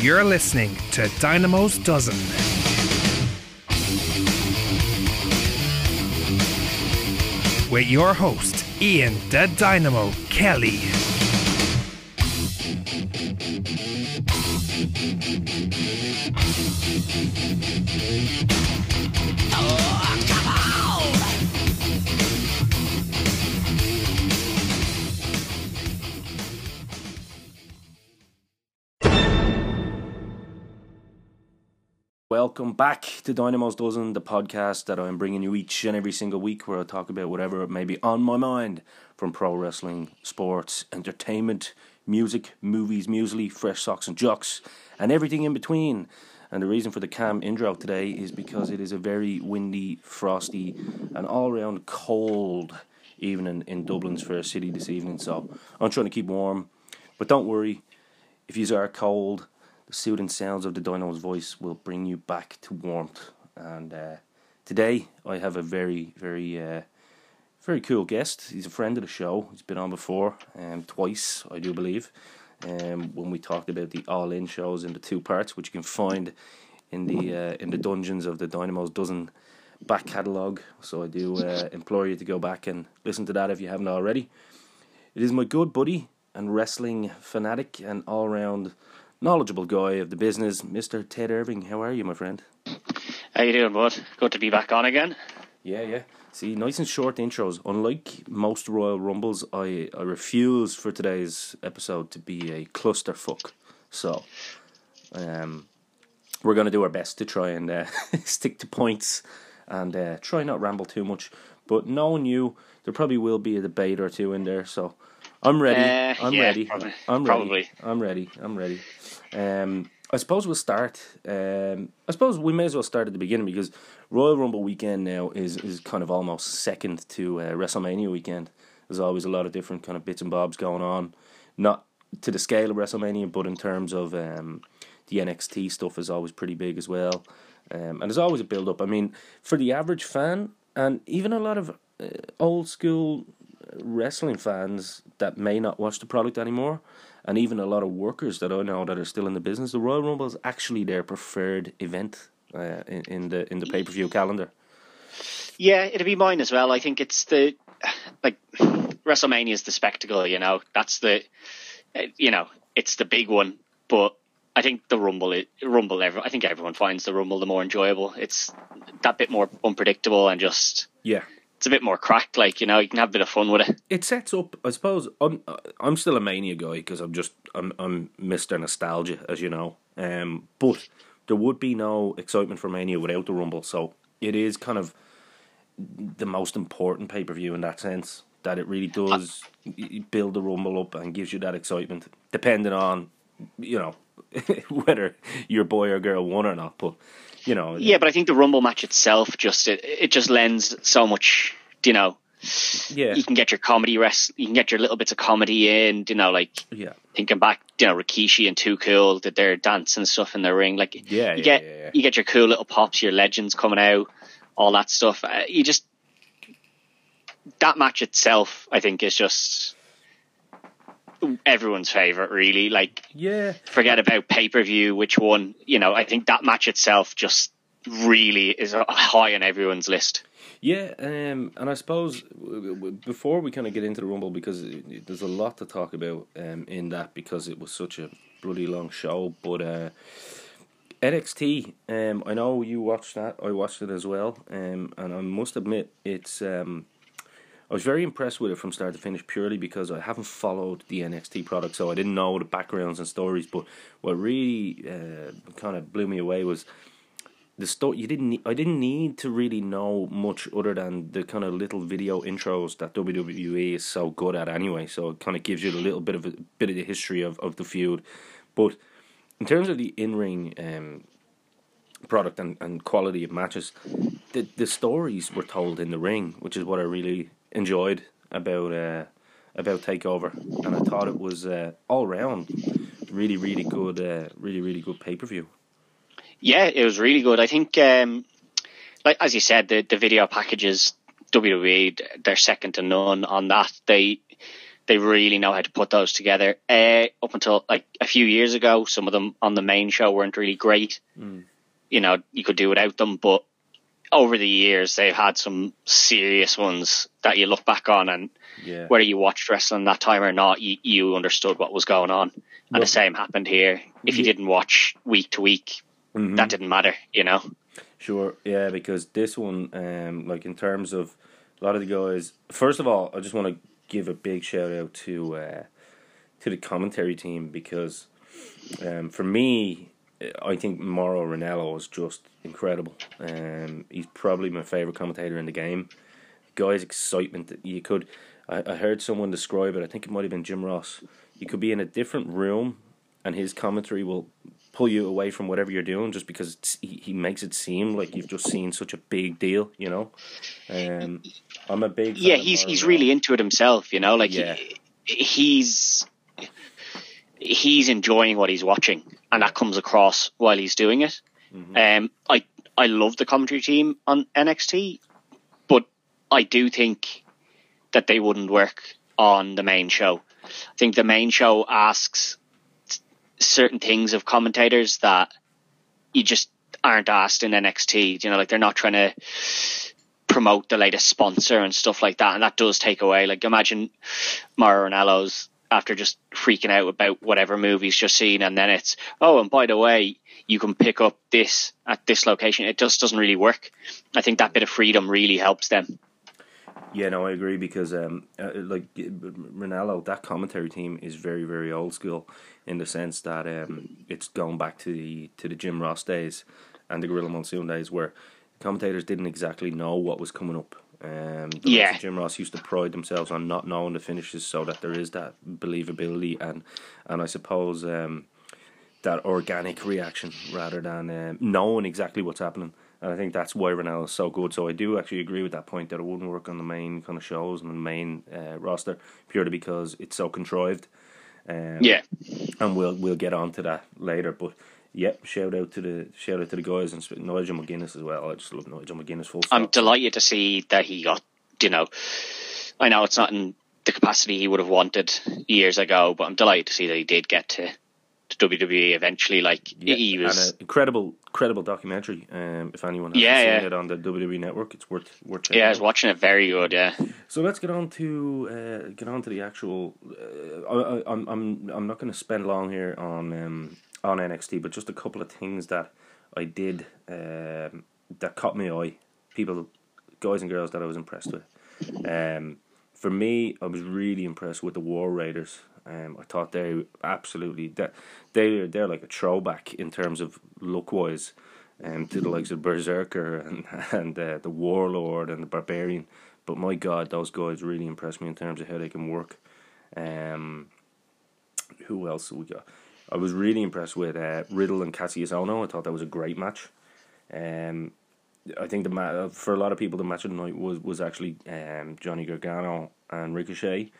You're listening to Dynamo's Dozen. With your host, Ian the Dynamo Kelly. Welcome back to Dynamo's Dozen, the podcast that I'm bringing you each and every single week where I talk about whatever may be on my mind from pro wrestling, sports, entertainment, music, movies, muesli, fresh socks and jocks, and everything in between. And the reason for the cam intro today is because it is a very windy, frosty, and all round cold evening in Dublin's fair city this evening. So I'm trying to keep warm. But don't worry, if you are cold, the soothing sounds of the Dynamo's voice will bring you back to warmth. And uh, today I have a very, very, uh, very cool guest. He's a friend of the show. He's been on before, um, twice, I do believe. Um, when we talked about the All In shows in the two parts, which you can find in the uh, in the dungeons of the Dynamo's dozen back catalogue. So I do uh, implore you to go back and listen to that if you haven't already. It is my good buddy and wrestling fanatic and all round knowledgeable guy of the business, Mr. Ted Irvine. How are you, my friend? How you doing, bud? Good to be back on again. Yeah, yeah. See, nice and short intros. Unlike most Royal Rumbles, I, I refuse for today's episode to be a clusterfuck. So, um, we're going to do our best to try and uh, stick to points and uh, try not ramble too much. But knowing you, there probably will be a debate or two in there. So, I'm ready. Uh, I'm yeah, ready. probably. I'm ready. Probably. I'm ready. I'm ready. Um, I suppose we'll start. Um, I suppose we may as well start at the beginning because Royal Rumble weekend now is is kind of almost second to uh, WrestleMania weekend. There's always a lot of different kind of bits and bobs going on, not to the scale of WrestleMania, but in terms of um, the NXT stuff is always pretty big as well. Um, and there's always a build up. I mean, for the average fan, and even a lot of uh, old school wrestling fans that may not watch the product anymore, and even a lot of workers that I know that are still in the business, the Royal Rumble is actually their preferred event uh, in, in the in the pay per view calendar. Yeah, it'll be mine as well. I think it's the like WrestleMania is the spectacle. You know, that's the you know it's the big one. But I think the Rumble, Rumble, I think everyone finds the Rumble the more enjoyable. It's that bit more unpredictable and just Yeah, it's a bit more cracked. Like you know, you can have a bit of fun with it. it sets up. I suppose I'm I'm still a mania guy because I'm just I'm I'm Mister Nostalgia, as you know. Um, but there would be no excitement for Mania without the Rumble. So it is kind of the most important pay per view in that sense. That it really does y- build the Rumble up and gives you that excitement, depending on you know whether your boy or girl won or not. But you know, Yeah, but I think the Rumble match itself just it, it just lends so much. You know, yeah, you can get your comedy rest. You can get your little bits of comedy in. You know, like yeah. thinking back, you know, Rikishi and Too Cool did their dance and stuff in the ring. Like, Yeah, you yeah, get yeah, you get your cool little pops, your legends coming out, all that stuff. Uh, you just that match itself, I think, is just everyone's favorite. Really, like Yeah, forget about pay per view, which one. You know, I think that match itself just really is high on everyone's list. Yeah, um, and I suppose before we kind of get into the Rumble, because there's a lot to talk about um, in that because it was such a bloody long show. But uh, NXT, um, I know you watched that. I watched it as well, um, and I must admit it's. I was very impressed with it from start to finish, purely because I haven't followed the NXT product, so I didn't know the backgrounds and stories. But what really uh, kind of blew me away was the story you didn't need, I didn't need to really know much other than the kind of little video intros that WWE is so good at anyway. So it kind of gives you a little bit of a bit of the history of, of the feud. But in terms of the in ring um, product and, and quality of matches, the the stories were told in the ring, which is what I really enjoyed. about uh, about Takeover, and I thought it was uh, all round really, really good, uh, really, really good pay per view. Yeah, it was really good. I think, um, like as you said, the the video packages WWE they're second to none on that. They they really know how to put those together. Uh, up until like a few years ago, some of them on the main show weren't really great. Mm. You know, you could do without them, but over the years they've had some serious ones that you look back on and Yeah. whether you watched wrestling that time or not, you, you understood what was going on. And Well- the same happened here. If you didn't watch week to week, Mhm. that didn't matter, you know? Sure, yeah, because this one, um, like in terms of a lot of the guys. First of all, I just want to give a big shout out to uh, to the commentary team because um, for me, I think Mauro Ranallo is just incredible. Um, he's probably my favorite commentator in the game. Guy's excitement that you could. I, I heard someone describe it. I think it might have been Jim Ross. You could be in a different room, and his commentary will pull you away from whatever you're doing just because he, he makes it seem like you've just seen such a big deal, you know. Um, I'm a big Yeah, he's he's really into it himself, you know? Like, Yeah. he, he's he's enjoying what he's watching, and that comes across while he's doing it. Mm-hmm. Um, I I love the commentary team on NXT, but I do think that they wouldn't work on the main show. I think the main show asks certain things of commentators that you just aren't asked in NXT. You know, like they're not trying to promote the latest sponsor and stuff like that, and that does take away. Like imagine Mauro Ranallo's after just freaking out about whatever movie he's just seen, and then it's oh, and by the way, you can pick up this at this location. It just doesn't really work. I think that bit of freedom really helps them. Yeah, no, I agree because um, uh, like Ranallo, that commentary team is very, very old school in the sense that um, it's going back to the to the Jim Ross days and the Gorilla Monsoon days where commentators didn't exactly know what was coming up. Um, the Yeah. Jim Ross used to pride themselves on not knowing the finishes, so that there is that believability and and I suppose um, that organic reaction rather than um, knowing exactly what's happening. And I think that's why Ranallo is so good. So I do actually agree with that point that it wouldn't work on the main kind of shows and the main uh, roster purely because it's so contrived. Um, Yeah, and we'll we'll get on to that later. But yep, shout out to the shout out to the guys and Nigel McGuinness as well. I just love Nigel McGuinness. Full stop. I'm delighted to see that he got. You know, I know it's not in the capacity he would have wanted years ago, but I'm delighted to see that he did get to, to WWE eventually. Like Yeah, he was. and an incredible, incredible documentary. Um, if anyone hasn't Yeah, seen yeah. it on the WWE network, it's worth worth checking. yeah, I out. was watching it. Very good. Yeah. So let's get on to uh, get on to the actual. Uh, I, I, I'm I'm I'm not going to spend long here on um, on NXT, but just a couple of things that I did um, that caught my eye. People, guys and girls that I was impressed with. Um, for me, I was really impressed with the War Raiders. Um, I thought they absolutely that they they're like a throwback in terms of look wise, um, to the likes of Berzerker and and uh, the Warlord and the Barbarian. But my God, those guys really impressed me in terms of how they can work. Um, who else we got? I was really impressed with uh, Riddle and Kassius Ohno. I thought that was a great match. Um, I think the ma- for a lot of people, the match of the night was was actually um, Johnny Gargano and Ricochet.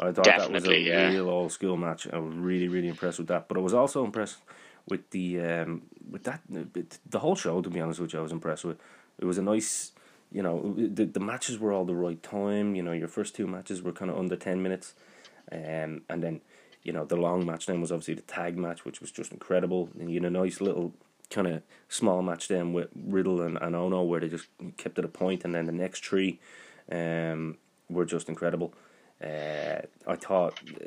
I thought that was a yeah. real old school match. I was really really impressed with that. But I was also impressed with the um, with that the whole show. To be honest with you, I was impressed with. It was a nice, you know, the the matches were all the right time. You know, your first two matches were kind of under ten minutes, um, and then you know the long match then was obviously the tag match, which was just incredible. And you know, nice little kind of small match then with Riddle and, and Ohno where they just kept it a point, and then the next three um, were just incredible. Uh, I thought uh,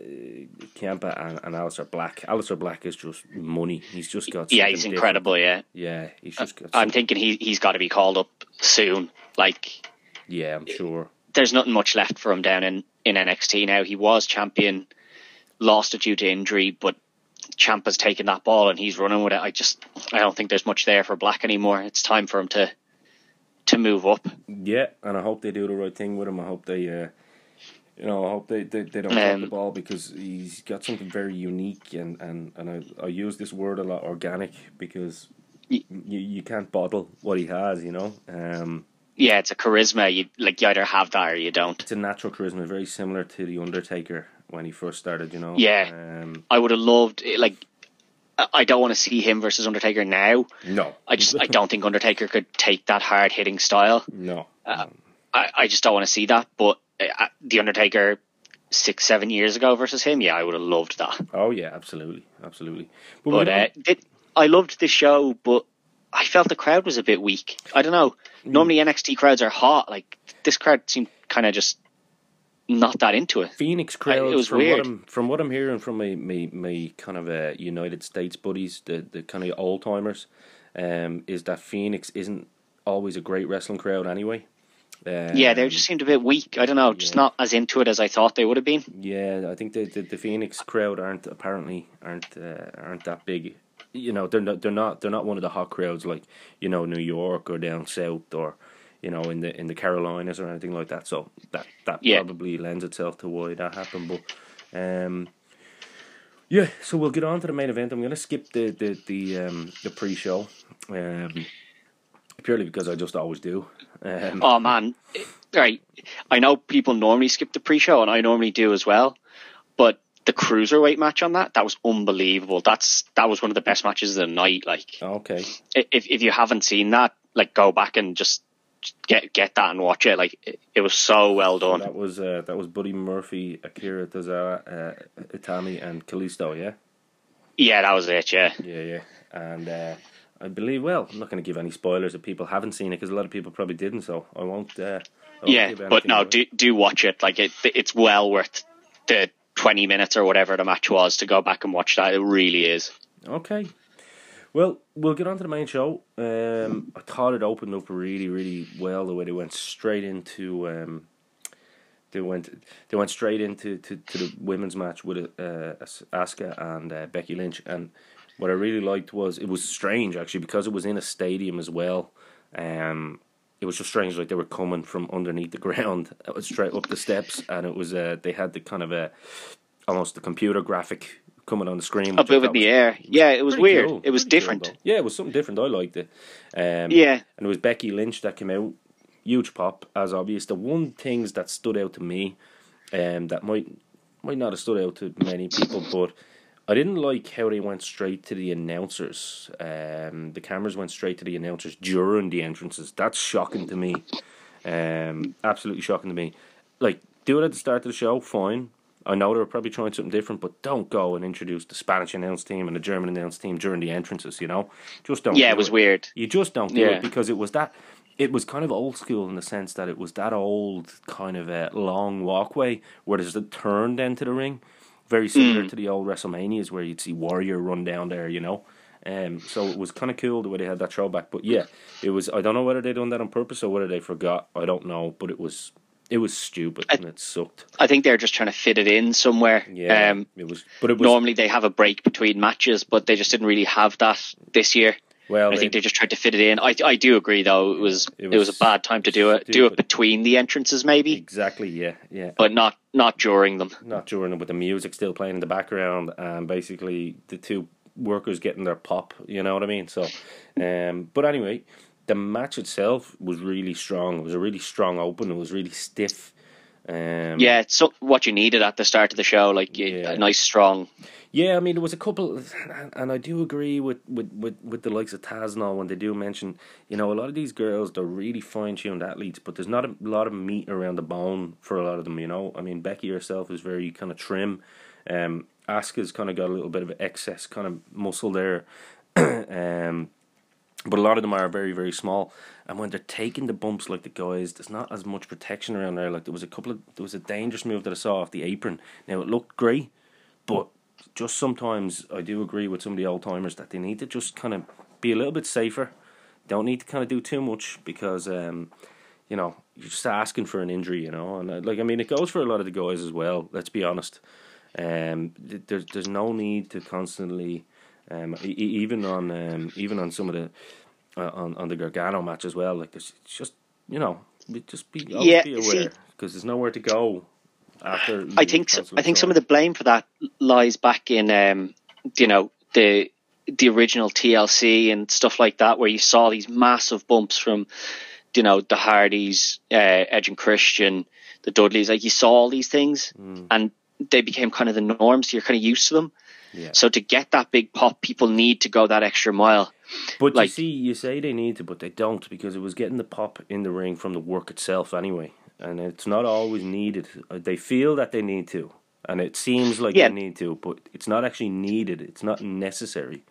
Ciampa and, and Aleister Black. Aleister Black is just money. He's just got Yeah, he's different. incredible. Yeah, Yeah, he's just got. I'm something- thinking he he's got to be called up soon. Like yeah, I'm sure. there's nothing much left for him down in, in NXT now. He was champion, lost it due to injury, but Ciampa's taken that ball and he's running with it. I just I don't think there's much there for Black anymore. It's time for him to to move up. Yeah, and I hope they do the right thing with him. I hope they, uh, you know, I hope they, they, they don't Um, the ball because he's got something very unique and, and, and I, I use this word a lot, organic, because you, you can't bottle what he has, you know. Um, yeah, it's a charisma. You like you either have that or you don't. It's a natural charisma, very similar to the Undertaker when he first started. You know. Yeah. Um, I would have loved it, like. I- don't want to see him versus Undertaker now. no. I just I don't think Undertaker could take that hard hitting style. No. I, I just don't want to see that. But uh, the Undertaker six seven years ago versus him, yeah, I would have loved that. Oh yeah, absolutely, absolutely. But, But uh, I loved the show, but I felt the crowd was a bit weak. I don't know. Mm. Normally NXT crowds are hot. Like this crowd seemed kind of just not that into it. Phoenix I- crowd. it was from weird. What I'm, from what I'm hearing from my, my, my kind of uh, United States buddies, the the kind of old timers, um, is that Phoenix isn't always a great wrestling crowd anyway. Um, Yeah, they just seemed a bit weak. I don't know, just Yeah. not as into it as I thought they would have been. Yeah, I think the, the, the Phoenix crowd aren't apparently aren't uh, aren't that big. You know, they're not they're not they're not one of the hot crowds like you know New York or down south or you know in the in the Carolinas or anything like that. So that that Yeah. probably lends itself to why that happened. But um, yeah, so we'll get on to the main event. I'm going to skip the the the um, the pre-show. Um, purely because I just always do. Um, Oh man, right. I know people normally skip the pre-show, and I normally do as well. But the cruiserweight match on that, that was unbelievable. That's that was one of the best matches of the night. Like, okay. if if you haven't seen that, like, go back and just get get that and watch it. Like, it, it was so well done. That was uh, that was Buddy Murphy, Akira Tozawa, uh, Itami, and Kalisto. Yeah, Yeah, that was it. Yeah. yeah, yeah. And uh, I believe. Well, I'm not going to give any spoilers if people haven't seen it because a lot of people probably didn't. So I won't. Uh, I won't Yeah, but no, away. do do watch it. Like it, it's well worth the twenty minutes or whatever the match was to go back and watch that. It really is. Okay. Well, we'll get on to the main show. Um, I thought it opened up really, really well the way they went straight into. Um, they went they went straight into to, to the women's match with uh, Asuka and uh, Becky Lynch, and what I really liked was it was strange actually because it was in a stadium as well. Um, it was just strange, like they were coming from underneath the ground, uh, straight up the steps, and it was uh, they had the kind of a almost the computer graphic coming on the screen. Up in the air. Yeah, it was weird. cool, It was pretty different. though. yeah, it was something different. I liked it. Um, Yeah. and it was Becky Lynch that came out. Huge pop, as obvious. The one things that stood out to me, um, that might might not have stood out to many people, but I didn't like how they went straight to the announcers. Um, the cameras went straight to the announcers during the entrances. That's shocking to me. Um, absolutely shocking to me. Like, do it at the start of the show, fine. I know they were probably trying something different, but don't go and introduce the Spanish announce team and the German announce team during the entrances. You know, just don't. Yeah, do it was weird. You just don't do Yeah. it because it was that. It was kind of old school in the sense that it was that old kind of a long walkway where there's a turn then to the ring, very similar Mm. to the old WrestleManias where you'd see Warrior run down there. You know. Um, so it was kind of cool the way they had that throwback, but yeah, it was. I don't know whether they done that on purpose or whether they forgot. I don't know, but it was it was stupid and it sucked. I think they're just trying to fit it in somewhere. Yeah, Um, it was. But it was normally they have a break between matches, but they just didn't really have that this year. well. I think they just tried to fit it in. I I do agree though. It was It it was, was a bad time to do it. Do it between the entrances maybe, exactly yeah yeah. but not not during them. not during them, with the music still playing in the background and basically the two workers getting their pop you know what i mean so um but anyway the match itself was really strong it was a really strong open it was really stiff um Yeah, it's so, what you needed at the start of the show, like Yeah. a nice strong. Yeah, I mean, there was a couple, and I do agree with, with, with, with the likes of Taz when they do mention, you know, a lot of these girls, they're really fine tuned athletes, but there's not a lot of meat around the bone for a lot of them, you know. I mean, Becky herself is very kind of trim. Um, Asuka's kind of got a little bit of excess kind of muscle there. um, but a lot of them are very, very small. And when they're taking the bumps like the guys, there's not as much protection around there. Like there was a couple of, there was a dangerous move that I saw off the apron. Now it looked great, but just sometimes I do agree with some of the old timers that they need to just kind of be a little bit safer. Don't need to kind of do too much because, um, you know, you're just asking for an injury, you know. And uh, like, I mean, it goes for a lot of the guys as well. Let's be honest. Um, there's there's no need to constantly, um, even on um, even on some of the uh, on on the Gargano match as well. Like, it's just you know, just be Yeah, be aware because there's nowhere to go after. I think so, I think some of the blame for that lies back in um, you know the the original TLC and stuff like that, where you saw these massive bumps from you know the Hardys, uh, Edge and Christian, the Dudleys. Like you saw all these things, Mm. and they became kind of the norm. So you're kind of used to them. Yeah. So to get that big pop, people need to go that extra mile. But you Like- see, you say they need to, but they don't because it was getting the pop in the ring from the work itself anyway, and it's not always needed. Uh, They feel that they need to, and it seems like Yeah. they need to, but it's not actually needed. It's not necessary.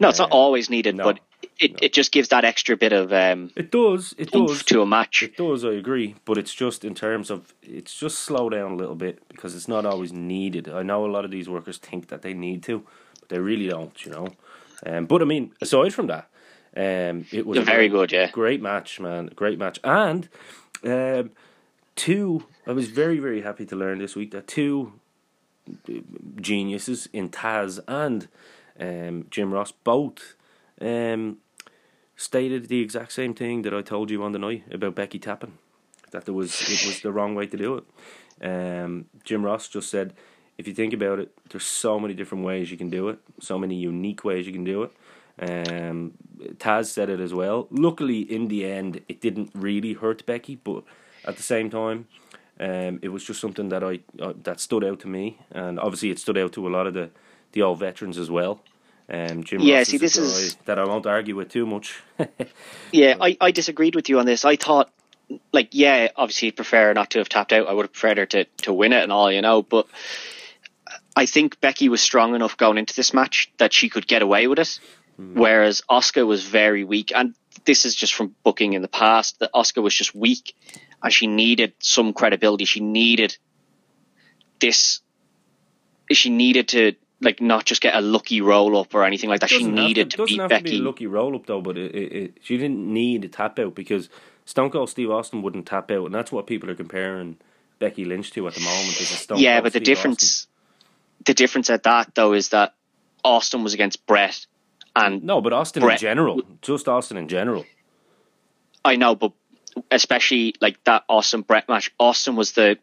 No, it's not always needed, no, but it, it just gives that extra bit of um, It does. It does. to a match. It does. I agree, but it's just in terms of it's just slow down a little bit because it's not always needed. I know a lot of these workers think that they need to, but they really don't. You know. Um, but I mean, aside from that, um, it was a very great- good, yeah. Great match, man. Great match, and um, two. I was very very happy to learn this week that two geniuses in Taz and um, Jim Ross both um, stated the exact same thing that I told you on the night about Becky tapping. That there was it was the wrong way to do it. Um, Jim Ross just said, if you think about it, there's so many different ways you can do it, so many unique ways you can do it. Um, Taz said it as well. Luckily, in the end, it didn't really hurt Becky, but at the same time, um, it was just something that I uh, that stood out to me, and obviously it stood out to a lot of the, the old veterans as well. Um, Jim Yeah, Ross see, this is- that I won't argue with too much. Yeah, I, I disagreed with you on this. I thought, like, yeah, obviously you'd prefer not to have tapped out. I would have preferred her to, to win it and all, you know, but I think Becky was strong enough going into this match that she could get away with it, whereas Asuka was very weak. And this is just from booking in the past that Asuka was just weak and she needed some credibility. She needed this, she needed to. Like not just get a lucky roll up or anything like that. She needed to, to, beat Becky. to be a lucky roll up though, but it, it, it, she didn't need a tap out because Stone Cold Steve Austin wouldn't tap out, and that's what people are comparing Becky Lynch to at the moment. Is a Stone yeah, Cold but the Steve difference, the difference at that though is that Austin was against Bret, and No, but Austin in general, just Austin in general. I know, but especially like that Austin Bret match, Austin was the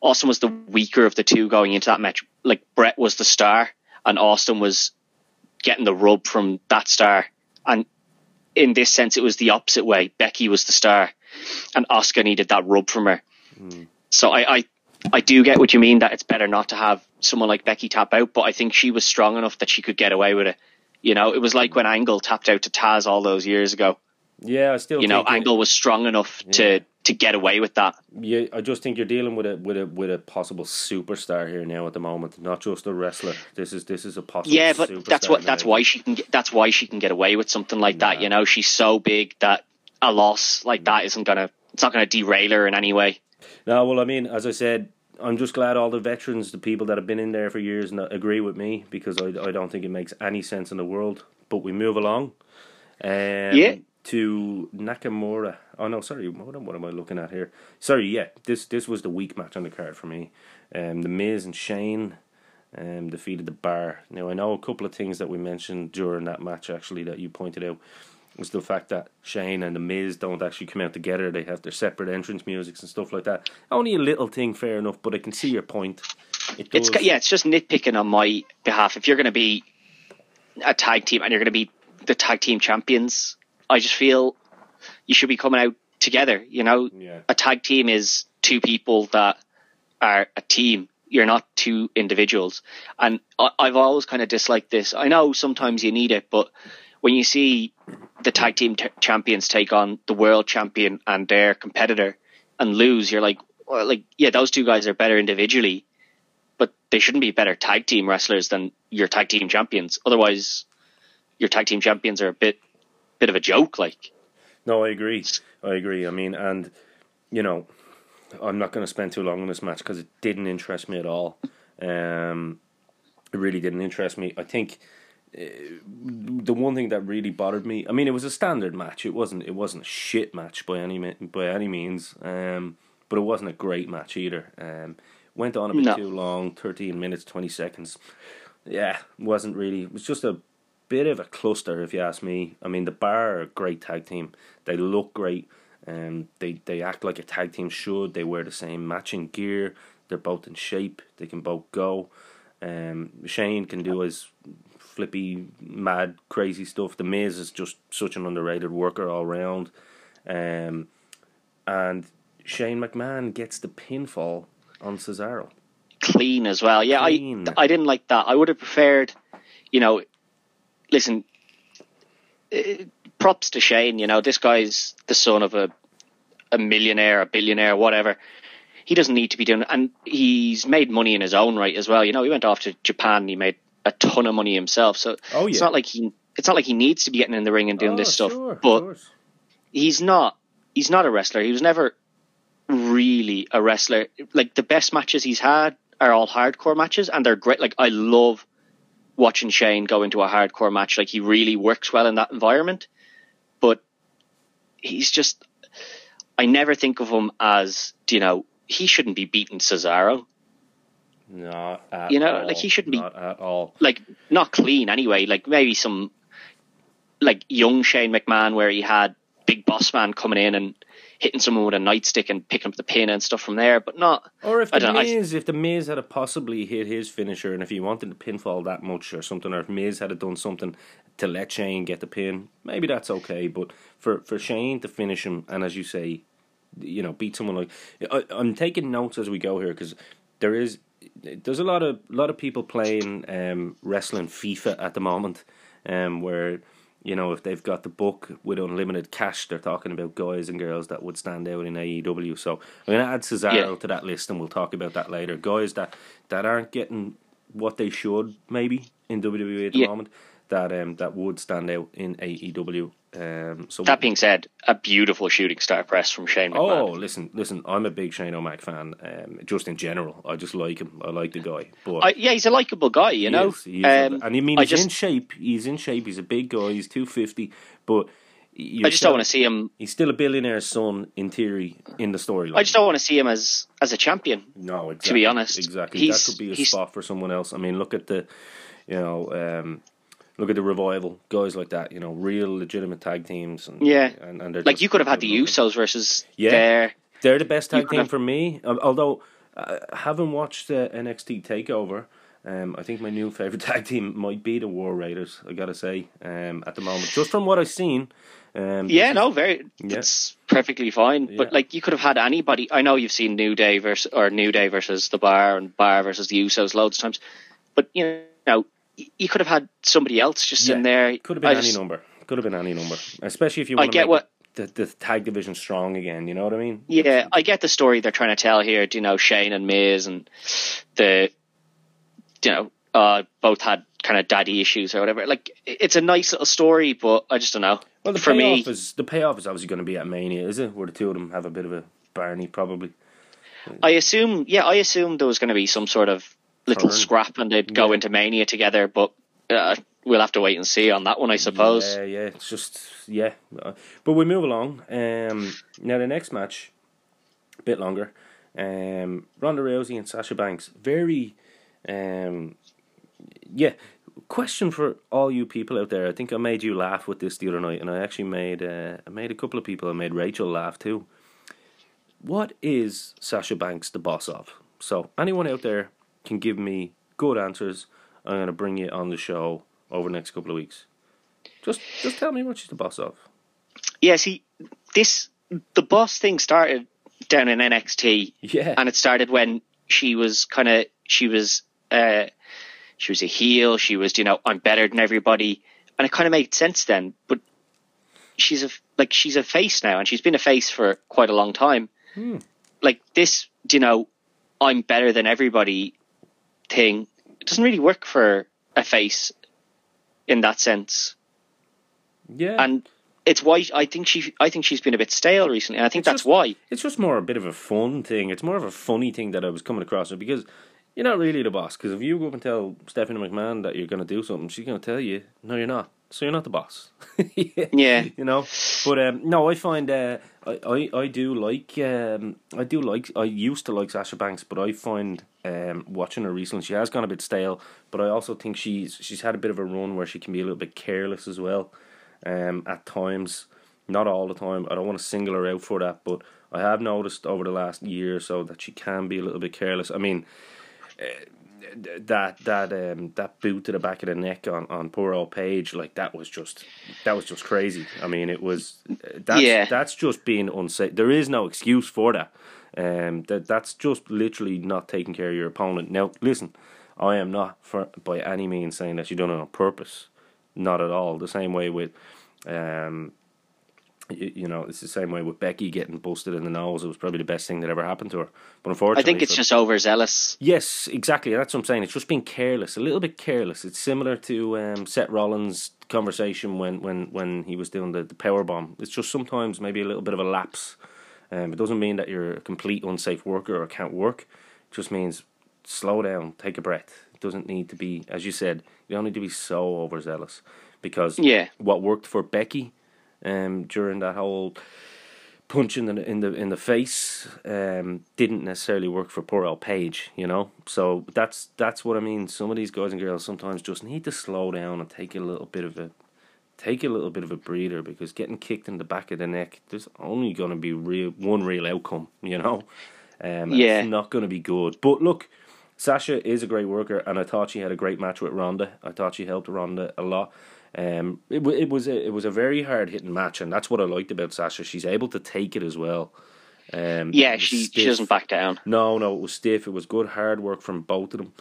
Austin was the weaker of the two going into that match. Like Bret was the star, and Austin was getting the rub from that star. And in this sense, it was the opposite way. Becky was the star, and Asuka needed that rub from her. Hmm. So I, I, I do get what you mean that it's better not to have someone like Becky tap out, but I think she was strong enough that she could get away with it. You know, it was like when Angle tapped out to Taz all those years ago. Yeah, I still You know, it- Angle was strong enough Yeah. to to get away with that. Yeah, I just think you're dealing with a with a with a possible superstar here now at the moment, not just a wrestler. This is this is a possible. Yeah, but that's what now. that's why she can get, that's why she can get away with something like that. You know, she's so big that a loss like that isn't gonna it's not gonna derail her in any way. No, well, I mean, as I said, I'm just glad all the veterans, the people that have been in there for years, agree with me because I, I don't think it makes any sense in the world. But we move along. Um, Yeah. To Nakamura. Oh no, sorry. What, am- what am I looking at here? Sorry. Yeah, this this was the weak match on the card for me. Um, the Miz and Shane. Um, defeated the Bar. Now I know a couple of things that we mentioned during that match actually that you pointed out was the fact that Shane and the Miz don't actually come out together. They have their separate entrance musics and stuff like that. Only a little thing, fair enough, but I can see your point. It It's yeah, it's just nitpicking on my behalf. If you're gonna be a tag team and you're gonna be the tag team champions, I just feel you should be coming out together. You know, Yeah. a tag team is two people that are a team. You're not two individuals. And I, I've always kind of disliked this. I know sometimes you need it, but when you see the tag team t- champions take on the world champion and their competitor and lose, you're like, well, like, yeah, those two guys are better individually, but they shouldn't be better tag team wrestlers than your tag team champions. Otherwise, your tag team champions are a bit, bit of a joke. Like, No, I agree. I agree. I mean, and you know, I'm not going to spend too long on this match because it didn't interest me at all. Um, it really didn't interest me. I think uh, the one thing that really bothered me. I mean, it was a standard match. It wasn't. It wasn't a shit match by any by any means. Um, but it wasn't a great match either. Um, went on a bit No. too long. Thirteen minutes twenty seconds. Yeah, wasn't really. It was just a bit of a cluster, if you ask me. I mean, the Bar are a great tag team. They look great. Um, they they act like a tag team should. They wear the same matching gear. They're both in shape. They can both go. Um, Shane can do his flippy, mad, crazy stuff. The Miz is just such an underrated worker all round. Um, and Shane McMahon gets the pinfall on Cesaro. Clean as well. Yeah, Clean. I I didn't like that. I would have preferred, you know, listen. eh, props to Shane. You know, this guy's the son of a a millionaire, a billionaire, whatever. He doesn't need to be doing, and he's made money in his own right as well. You know, he went off to Japan. He made a ton of money himself. So Oh, it's not like he. It's not like he needs to be getting in the ring and doing Oh, this stuff. sure, but he's not he's not a wrestler. He was never really a wrestler. Like the best matches he's had are all hardcore matches and they're great. Like I love watching Shane go into a hardcore match. Like he really works well in that environment. But he's just I never think of him as, you know, he shouldn't be beating Cesaro. Not at You know, all. like, he shouldn't be- Not at all. Like not clean anyway. Like maybe some like young Shane McMahon where he had Big Boss Man coming in and hitting someone with a nightstick and picking up the pin and stuff from there, but not Or if I the know, I- Miz, if the Miz had a possibly hit his finisher, and if he wanted the pinfall that much or something, or if Miz had done something to let Shane get the pin, maybe that's okay. But for for Shane to finish him, and as you say, you know, beat someone like I, I'm taking notes as we go here because there is there's a lot of lot of people playing um, wrestling FIFA at the moment, um, where you know if they've got the book with unlimited cash, they're talking about guys and girls that would stand out in AEW. So I'm going to add Cesaro Yeah. to that list, and we'll talk about that later. Guys that that aren't getting what they should maybe in WWE at the Yeah. moment. That um that would stand out in AEW. Um, so that being said, a beautiful shooting star press from Shane Oh, listen, listen! I'm a big Shane O'Mac fan. Um, just in general, I just like him. I like the guy. But I, yeah, he's a likable guy, you know. is, he is Um, and I mean, I he's just, in shape. He's in shape. He's a big guy. He's two fifty, but I just don't want to see him. He's still a billionaire's son in theory in the storyline. I just don't want to see him as as a champion. No, exactly. to be honest. exactly. He's- that could be a spot for someone else. I mean, look at the, you know, um, look at the revival guys like that. You know, real legitimate tag teams. And, Yeah. and, and they're Like you could have had the. Usos versus Yeah. their They're the best tag team have- for me. Al- Although, uh, having watched uh, NXT Takeover, um, I think my new favorite tag team might be the War Raiders. I gotta say, um, at the moment, just from what I've seen. Um, Yeah, no, very. Yeah. That's perfectly fine. Yeah. But like, you could have had anybody. I know you've seen New Day versus or New Day versus the Bar and Bar versus the Usos loads of times. But you know, you could have had somebody else just Yeah, in there. Could have been I any just- number. Could have been any number. Especially if you I want to get make what- the, the tag division strong again. You know what I mean? Yeah, I get the story they're trying to tell here. You know, Shane and Miz and the, you know, uh, both had kind of daddy issues or whatever. Like, it's a nice little story, but I just don't know. Well, the For payoff me, is the payoff is obviously going to be at Mania, is it? Where the two of them have a bit of a Barney, probably. I assume, yeah, I assume there was going to be some sort of little Turn. scrap and they'd go Yeah. into Mania together, but uh, we'll have to wait and see on that one, I suppose. Yeah, yeah. It's just yeah. But we move along. Um, now the next match, a bit longer. Um, Ronda Rousey and Sasha Banks. Very, um, yeah. Question for all you people out there. I think I made you laugh with this the other night, and I actually made uh, I made a couple of people. I made Rachel laugh too. What is Sasha Banks the boss of? So anyone out there can give me good answers. I'm going to bring you on the show over the next couple of weeks. Just just tell me what she's the boss of. Yeah, see, this, the boss thing started down in NXT. Yeah. and it started when she was kind of she was uh she was a heel she was you know i'm better than everybody and it kind of made sense then but she's a like she's a face now and she's been a face for quite a long time like this you know i'm better than everybody thing it doesn't really work for a face in that sense yeah. and it's why i think she i think she's been a bit stale recently and i think It's that's just- why it's just more a bit of a fun thing. It's more of a funny thing that I was coming across with because you're not really the boss. Because if you go up and tell Stephanie McMahon that you're going to do something, she's going to tell you, no, you're not. So you're not the boss. yeah. You know, but um, no, I find uh, I, I I do like um, I do like I used to like Sasha Banks, but I find um, watching her recently, she has gone a bit stale. But I also think she's she's had a bit of a run where she can be a little bit careless as well, um, at times. Not all the time. I don't want to single her out for that, but I have noticed over the last year or so that she can be a little bit careless. I mean, uh, that that um, that boot to the back of the neck on, on poor old Paige, like that was just that was just crazy. I mean, it was that's Yeah. that's just being unsafe. There is no excuse for that. Um, that that's just literally not taking care of your opponent. Now, listen, I am not for by any means saying that you done it on purpose. Not at all. The same way with, um, you, you know, it's the same way with Becky getting busted in the nose. It was probably the best thing that ever happened to her. But unfortunately, I think it's for- just overzealous. Yes, exactly. That's what I'm saying. It's just being careless, a little bit careless. It's similar to um, Seth Rollins' conversation when, when, when he was doing the, the power bomb. It's just sometimes maybe a little bit of a lapse. Um, it doesn't mean that you're a complete unsafe worker or can't work. It just means slow down, take a breath. It doesn't need to be, as you said, you don't need to be so overzealous because Yeah. what worked for Becky um, during that whole punch in the in the in the face um, didn't necessarily work for poor old Paige, you know. So that's that's what I mean. Some of these guys and girls sometimes just need to slow down and take a little bit of a take a little bit of a breather because getting kicked in the back of the neck, there's only going to be real one real outcome, you know. Um, Yeah. it's not going to be good. But look, Sasha is a great worker, and I thought she had a great match with Ronda. I thought she helped Ronda a lot. Um, it, it was a, it was a very hard hitting match, and that's what I liked about Sasha. She's able to take it as well. Um, Yeah, it was she she doesn't back down. No, no, it was stiff. It was good hard work from both of them.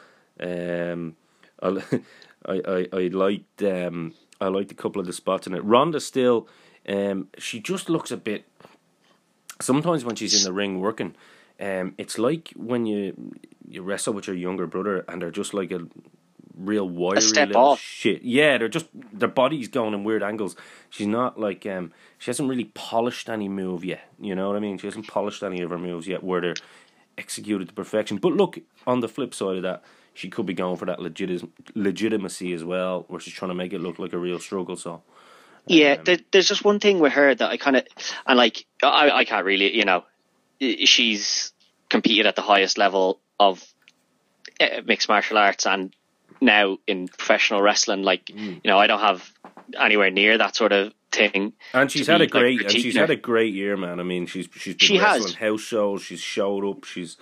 Um, I, I, I, I liked um, I liked a couple of the spots in it. Ronda still, um, she just looks a bit. Sometimes when she's in the ring working, um, it's like when you you wrestle with your younger brother and they're just like a real wiry little off. shit. Yeah, they're just their body's going in weird angles. She's not like um she hasn't really polished any move yet. You know what I mean? She hasn't polished any of her moves yet where they're executed to perfection. But look, on the flip side of that, she could be going for that legit- legitimacy as well, where she's trying to make it look like a real struggle. So Yeah, there, there's just one thing with her that I kind of and like I I can't really you know she's competed at the highest level of uh, mixed martial arts and now in professional wrestling like Mm. you know I don't have anywhere near that sort of thing and she's had a be, like, great and she's critiquing had a great year, man. I mean, she's she's been She has. wrestling house shows. She's showed up. She's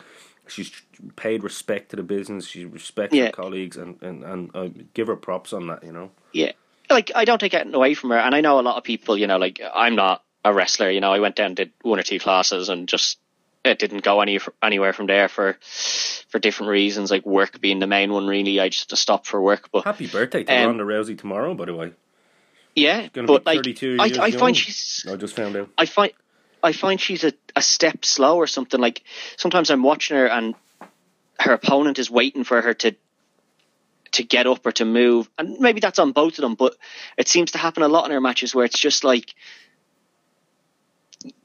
she's paid respect to the business. She respects Yeah. her colleagues, and and and I give her props on that. You know. Yeah. Like I don't take it away from her and I know a lot of people, you know, like I'm not a wrestler, you know, I went down did one or two classes and just it didn't go any anywhere from there for for different reasons, like work being the main one really. I just had to stop for work. But Happy birthday to Um, Ronda Rousey tomorrow, by the way. yeah, to but be like I, I find she's I just found out. I find I find she's a, a step slow or something. Like sometimes I'm watching her and her opponent is waiting for her to to get up or to move, and maybe that's on both of them. But it seems to happen a lot in her matches where it's just like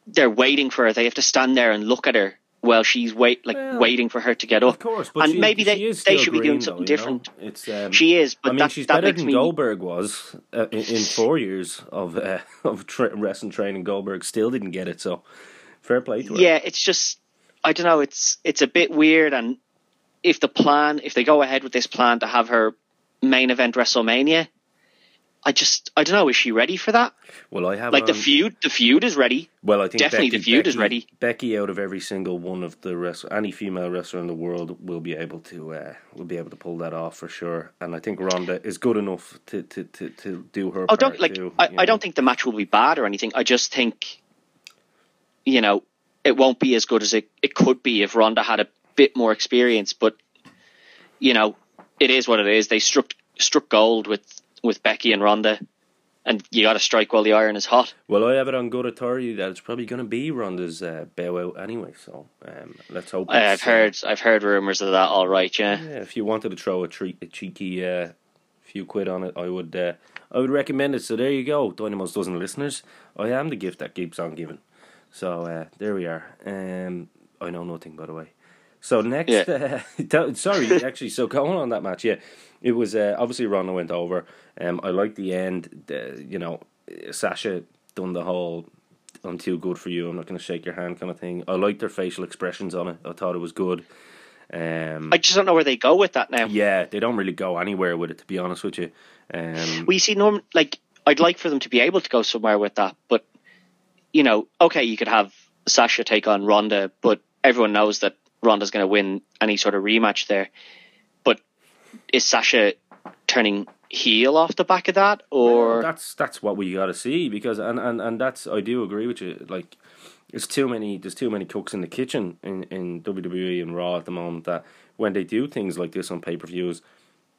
they're waiting for her. They have to stand there and look at her while she's wait like Well, waiting for her to get up. Of course, but and she, maybe they they should be doing something though, you know? different. It's um, She is, but I mean, that, she's that better than me Goldberg was uh, in, in four years of uh, of tra- wrestling training. Goldberg still didn't get it, so fair play to her. yeah, it's just I don't know. It's it's a bit weird, and if the plan, if they go ahead with this plan to have her main event WrestleMania, I just I don't know. Is she ready for that? Well, I have Like the feud, the feud is ready. Well, I think definitely Becky, the feud is ready. Becky, out of every single one of the wrestler, any female wrestler in the world, will be able to uh, will be able to pull that off for sure. And I think Ronda is good enough to to, to, to do her. Oh, part don't like too, I, I don't think the match will be bad or anything. I just think, you know, it won't be as good as it it could be if Ronda had a bit more experience. But you know, it is what it is. They struck struck gold with with Becky and Ronda, and you got to strike while the iron is hot. Well, I have it on good authority that it's probably going to be Ronda's uh, bow out anyway. So um, let's hope. I've uh, heard I've heard rumors of that. All right, yeah. Yeah, if you wanted to throw a, treat, a cheeky uh, few quid on it, I would uh, I would recommend it. So there you go, Dynamo's dozen listeners. I am the gift that keeps on giving. So uh, there we are. Um, I know nothing, by the way. So next, Yeah. uh, sorry, actually, so going on that match, yeah, it was uh, obviously Ronda went over. Um, I like the end. Uh, you know, Sasha done the whole "I'm too good for you. I'm not going to shake your hand" kind of thing. I liked their facial expressions on it. I thought it was good. Um, I just don't know where they go with that now. yeah, they don't really go anywhere with it, to be honest with you. Um, Well, you see, Norm, like I'd like for them to be able to go somewhere with that, but you know, okay, you could have Sasha take on Ronda, but everyone knows that Ronda's going to win any sort of rematch there. But is Sasha turning heel off the back of that, or that's that's what we got to see because and, and and that's I do agree with you. Like, there's too many there's too many cooks in the kitchen in in WWE and Raw at the moment that when they do things like this on pay per views,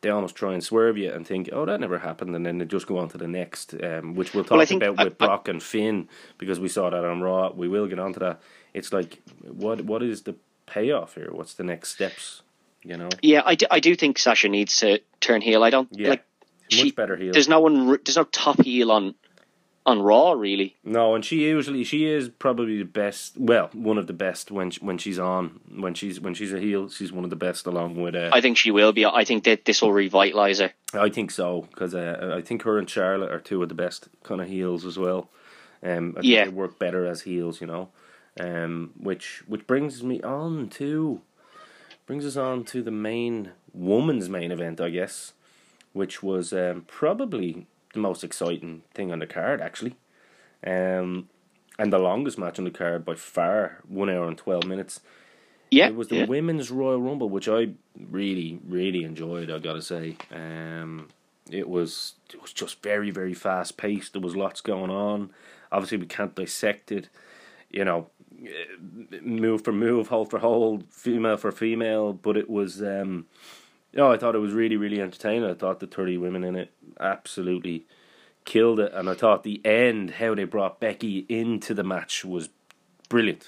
they almost try and swerve you and think, oh, that never happened, and then they just go on to the next, um, which we'll talk Well, about I- with Brock and Finn because we saw that on Raw. We will get onto that. It's like, what what is the payoff here? What's the next steps? You know, yeah, I do, I do think Sasha needs to turn heel. I don't Yeah. like much she. better heel. There's no one. There's no top heel on on Raw really. No, and she usually she is probably the best. Well, one of the best when she, when she's on when she's when she's a heel. She's one of the best along with. Uh, I think she will be. I think that this will revitalize her. I think so because uh, I think her and Charlotte are two of the best kind of heels as well. Um, I think Yeah. they work better as heels, you know. Um, which which brings me on to brings us on to the main woman's main event, I guess, which was um, probably the most exciting thing on the card, actually, um, and the longest match on the card by far, one hour and twelve minutes. Yeah, It was the yeah. women's Royal Rumble, which I really, really enjoyed. I gotta say, um, it was it was just very, very fast paced. There was lots going on. Obviously, we can't dissect it. You know, move for move, hold for hold, female for female. But it was, um, you know, I thought it was really, really entertaining. I thought the thirty women in it absolutely killed it, and I thought the end, how they brought Becky into the match, was brilliant.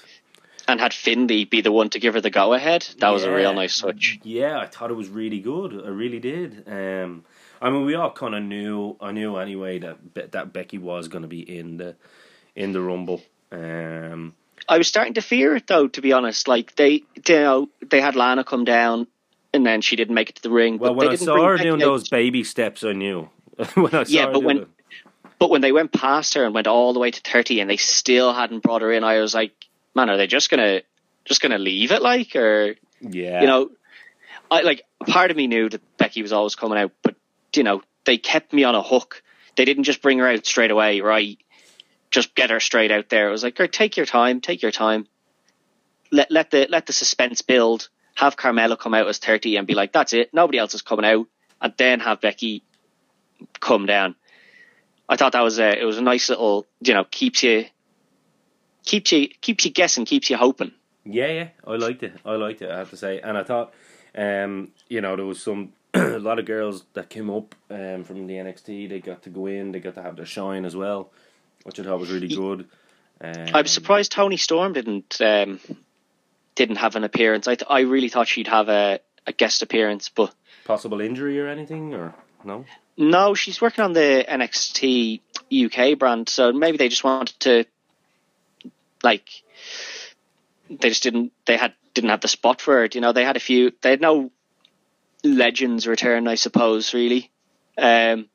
and had Finley be the one to give her the go ahead. That was a real nice switch. Yeah, I thought it was really good. I really did. Um, I mean, we all kind of knew. I knew anyway that Be- that Becky was going to be in the in the Rumble. Um, I was starting to fear it though, to be honest. Like they, you uh, know, they had Lana come down, and then she didn't make it to the ring. well, but when they I didn't saw bring her doing out. those baby steps, I knew. when I Yeah, but when- But when they went past her and went all the way to thirty, and they still hadn't brought her in, I was like, man, are they just gonna just gonna leave it like, or yeah, you know, I like part of me knew that Becky was always coming out, but you know, they kept me on a hook. They didn't just bring her out straight away, right? Just get her straight out there. It was like, "Girl, take your time, take your time. Let let the let the suspense build. Have Carmella come out as thirty and be like, that's it. Nobody else is coming out, and then have Becky come down. I thought that was a it was a nice little you know keeps you keeps you keeps you guessing, keeps you hoping. Yeah, yeah, I liked it. I liked it. I have to say, and I thought, um, you know, there was some a lot of girls that came up um from the NXT. They got to go in. They got to have their shine as well, which I thought was really good. Um, I was surprised Toni Storm didn't um, didn't have an appearance. I th- I really thought she'd have a, a guest appearance, but possible injury or anything, or no? no, she's working on the NXT UK brand, so maybe they just wanted to like they just didn't they had didn't have the spot for it. You know, they had a few they had no legends return, I suppose, really. Um,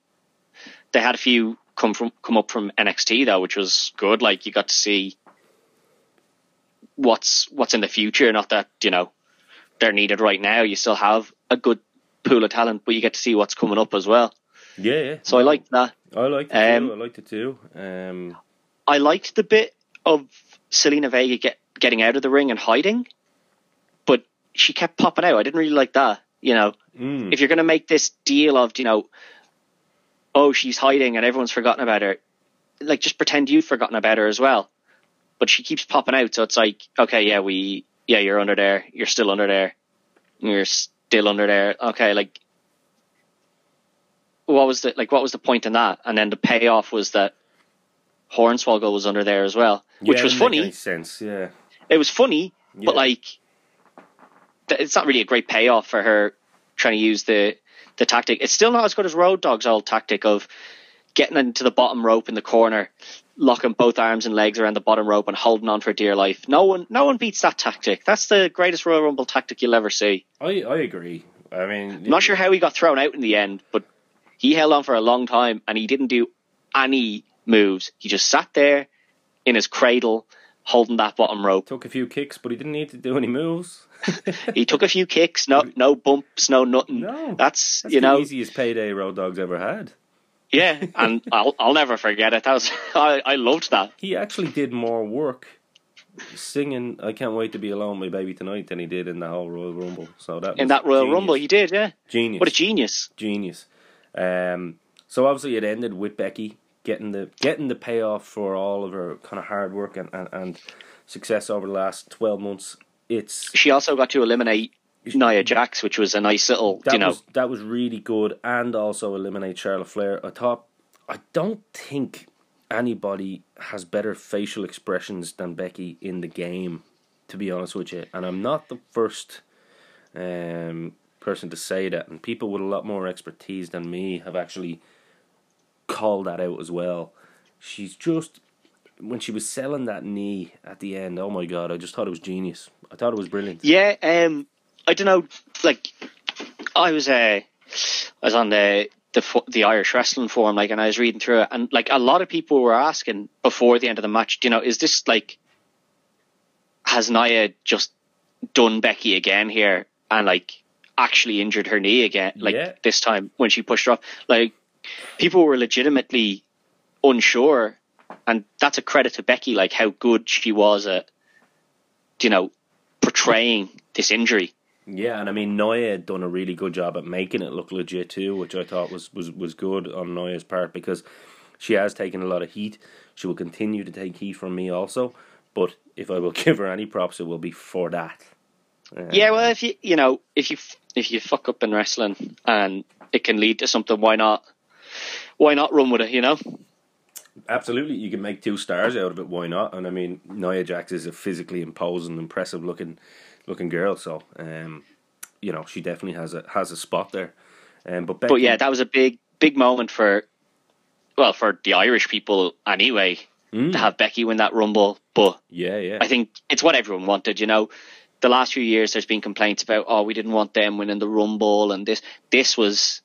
they had a few come from come up from NXT though, which was good. Like you got to see what's what's in the future, not that, you know, they're needed right now. You still have a good pool of talent, but you get to see what's coming up as well. Yeah, yeah. So I liked that. I liked it Um, too. I liked it too. Um, I liked the bit of Zelina Vega get, getting out of the ring and hiding, but she kept popping out. I didn't really like that. You know, mm, if you're going to make this deal of, you know, oh, she's hiding and everyone's forgotten about her, like just pretend you've forgotten about her as well. But she keeps popping out, so it's like, okay, yeah, we, yeah, you're under there, you're still under there, you're still under there. Okay, like, what was the like? What was the point in that? And then the payoff was that Hornswoggle was under there as well, which yeah, was funny sense, yeah. it was funny, Yeah. but like, it's not really a great payoff for her trying to use the the tactic. It's still not as good as Road Dog's old tactic of getting into the bottom rope in the corner, locking both arms and legs around the bottom rope and holding on for dear life. No one, no one beats that tactic. That's the greatest Royal Rumble tactic you'll ever see. I, I agree. I mean, I'm not sure how he got thrown out in the end, but he held on for a long time and he didn't do any moves. He just sat there in his cradle holding that bottom rope. took a few kicks, but he didn't need to do any moves. he took a few kicks, no no bumps, no nothing. No. that's, That's you the know, easiest payday Road Dogs ever had. yeah, and I'll I'll never forget it. That was I, I loved that. He actually did more work singing "I Can't Wait to Be Alone, My Baby Tonight" than he did in the whole Royal Rumble. So that in that Royal genius. Rumble, he did, yeah. genius. What a genius! genius. Um, so obviously it ended with Becky getting the getting the payoff for all of her kind of hard work and, and, and success over the last twelve months. It's She also got to eliminate Nia Jax, which was a nice little, that you know, was that was really good, and also eliminate Charlotte Flair. I thought I don't think anybody has better facial expressions than Becky in the game. To be honest with you, and I'm not the first um, person to say that, and people with a lot more expertise than me have actually called that out as well. She's just when she was selling that knee at the end. Oh my god! I just thought it was genius. I thought it was brilliant. Yeah, um, I don't know. Like, I was uh, I was on the the the Irish wrestling forum, like, and I was reading through it, and like a lot of people were asking before the end of the match, do you know, is this like has Nia just done Becky again here and like actually injured her knee again, like Yeah. this time when she pushed her off? Like, people were legitimately unsure, and that's a credit to Becky, like how good she was at, you know, portraying this injury. Yeah, and I mean Nia had done a really good job at making it look legit too, which I thought was was, was good on Nia's part because she has taken a lot of heat. She will continue to take heat from me also, but if I will give her any props, it will be for that. Uh, Yeah, well, if you you know if you if you fuck up in wrestling and it can lead to something, why not? Why not run with it? You know. absolutely, you can make two stars out of it. Why not? And I mean, Nia Jax is a physically imposing, impressive looking looking girl, so um, you know she definitely has a has a spot there. Um, but Becky, But yeah, that was a big big moment for well for the Irish people anyway Mm. to have Becky win that Rumble. But yeah, yeah, I think it's what everyone wanted. You know, the last few years there's been complaints about oh we didn't want them winning the Rumble and this this was.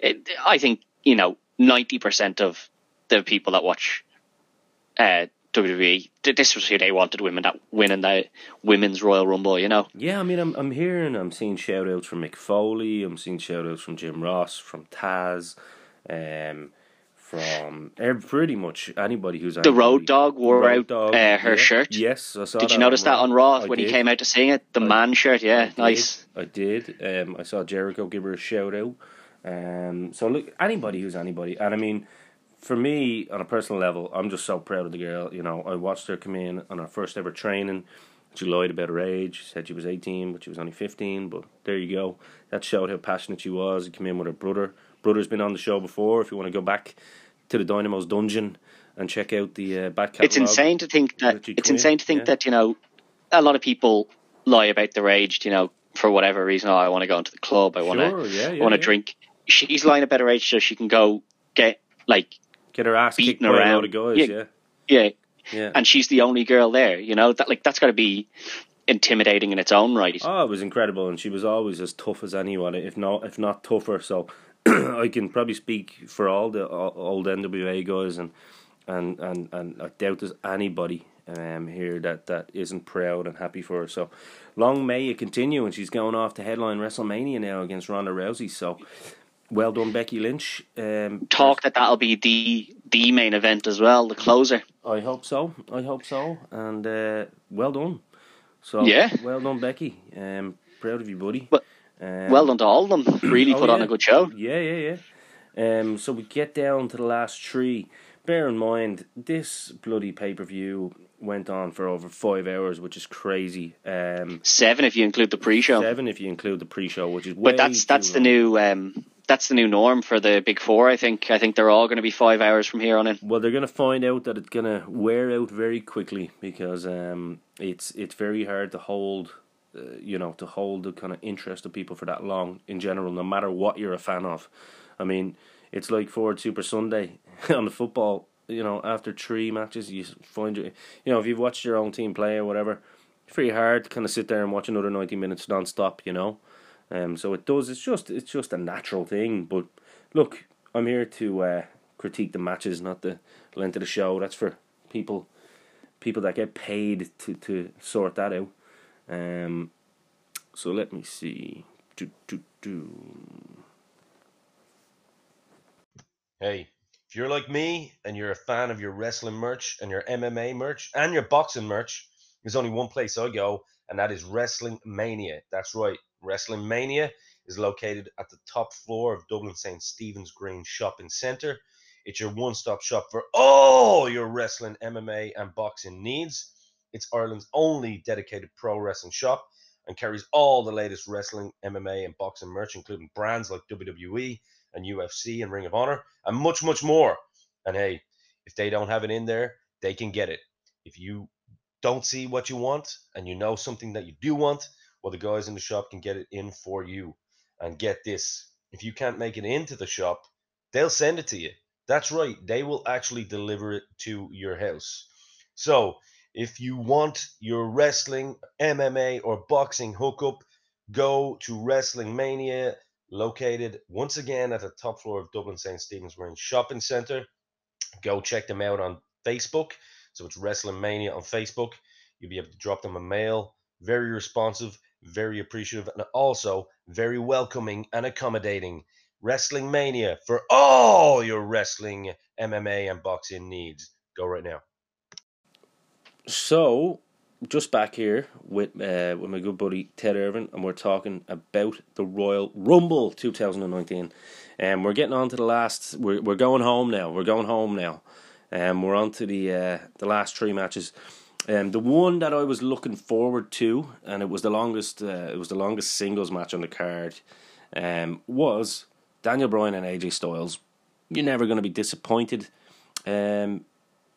It, I think you know ninety percent of the people that watch uh, WWE this was who they wanted women that winning the women's Royal Rumble. You know. Yeah, I mean, I'm I'm hearing, I'm seeing shout outs from Mick Foley, I'm seeing shout outs from Jim Ross, from Taz, um, from pretty much anybody who's The. Road Dog wore Road out Dog, uh, her yeah. shirt. Yes, I saw Did that you notice that on Raw I when he came out to sing it? The I- man shirt, I yeah, did. nice. I did. Um, I saw Jericho give her a shout out. Um, so look, anybody who's anybody, and I mean, for me on a personal level, I'm just so proud of the girl. You know, I watched her come in on her first ever training. She lied about her age. She said she was 18, but she was only 15. But there you go. That showed how passionate she was. She came in with her brother. Brother's been on the show before. If you want to go back to the Dynamo's dozen and check out the uh, back catalogue. It's insane to think that it's insane to think yeah. that you know a lot of people lie about their age. You know, for whatever reason, oh, I want to go into the club. I want to. Sure, yeah, I yeah, want to drink. She's lying a better age so she can go get like Get her ass kicked beaten by a around. of guys. Yeah. Yeah, yeah, yeah. and she's the only girl there. You know that like that's got to be intimidating in its own right. Oh, it was incredible, and she was always as tough as anyone, if not if not tougher. So I can probably speak for all the old NWA guys, and and and and I doubt there's anybody um here that that isn't proud and happy for her. So long may it continue, and she's going off to headline WrestleMania now against Ronda Rousey. So well done, Becky Lynch. Um, Talk that that'll be the the main event as well, the closer. I hope so. I hope so. And uh, well done. So Yeah. well done, Becky. Um, proud of you, buddy. Well- Um, Well done to all of them. Really Oh, put on a good show. Yeah, yeah, yeah. Um, so we get down to the last three. Bear in mind, this bloody pay per view went on for over five hours, which is crazy. Um, Seven if you include the pre-show. seven if you include the pre-show, which is But that's that's the new um, that's the new norm for the big four. I think I think they're all going to be five hours from here on in. Well, they're going to find out that it's going to wear out very quickly because um, it's it's very hard to hold, uh, you know, to hold the kind of interest of people for that long in general, no matter what you're a fan of. I mean, it's like Ford Super Sunday on the football. You know, after three matches, you find you, you know, if you've watched your own team play or whatever, it's very hard to kind of sit there and watch another ninety minutes non-stop. You know, um, so it does. It's just it's just a natural thing. But look, I'm here to uh, critique the matches, not the length of the show. That's for people people that get paid to, to sort that out. Um, so let me see. Do, do, do. Hey, If you're like me and you're a fan of your wrestling merch and your MMA merch and your boxing merch, there's only one place I go, and that is Wrestling Mania. That's right, Wrestling Mania is located at the top floor of Dublin St. Stephen's Green Shopping Centre. It's your one stop shop for all your wrestling, MMA, and boxing needs. It's Ireland's only dedicated pro wrestling shop and carries all the latest wrestling, MMA, and boxing merch, including brands like WWE and UFC and Ring of Honor, and much, much more. And hey, if they don't have it in there, they can get it. If you don't see what you want and you know something that you do want, well, the guys in the shop can get it in for you. And get this if you can't make it into the shop, they'll send it to you. That's right, they will actually deliver it to your house. So, if you want your wrestling, MMA, or boxing hookup, go to Wrestling Mania, located once again at the top floor of Dublin St. Stephen's Marine Shopping Centre. Go check them out on Facebook. So it's Wrestling Mania on Facebook. You'll be able to drop them a mail. Very responsive, very appreciative, and also very welcoming and accommodating. Wrestling Mania for all your wrestling, MMA, and boxing needs. Go right now. So, just back here with uh, with my good buddy Ted Irvine, and we're talking about the Royal Rumble 2019. And um, we're getting on to the last. We're we're going home now. We're going home now. And um, we're on to the uh, the last three matches. Um, the one that I was looking forward to, and it was the longest. Uh, it was the longest singles match on the card. Um, was Daniel Bryan and AJ Styles. You're never going to be disappointed. Um,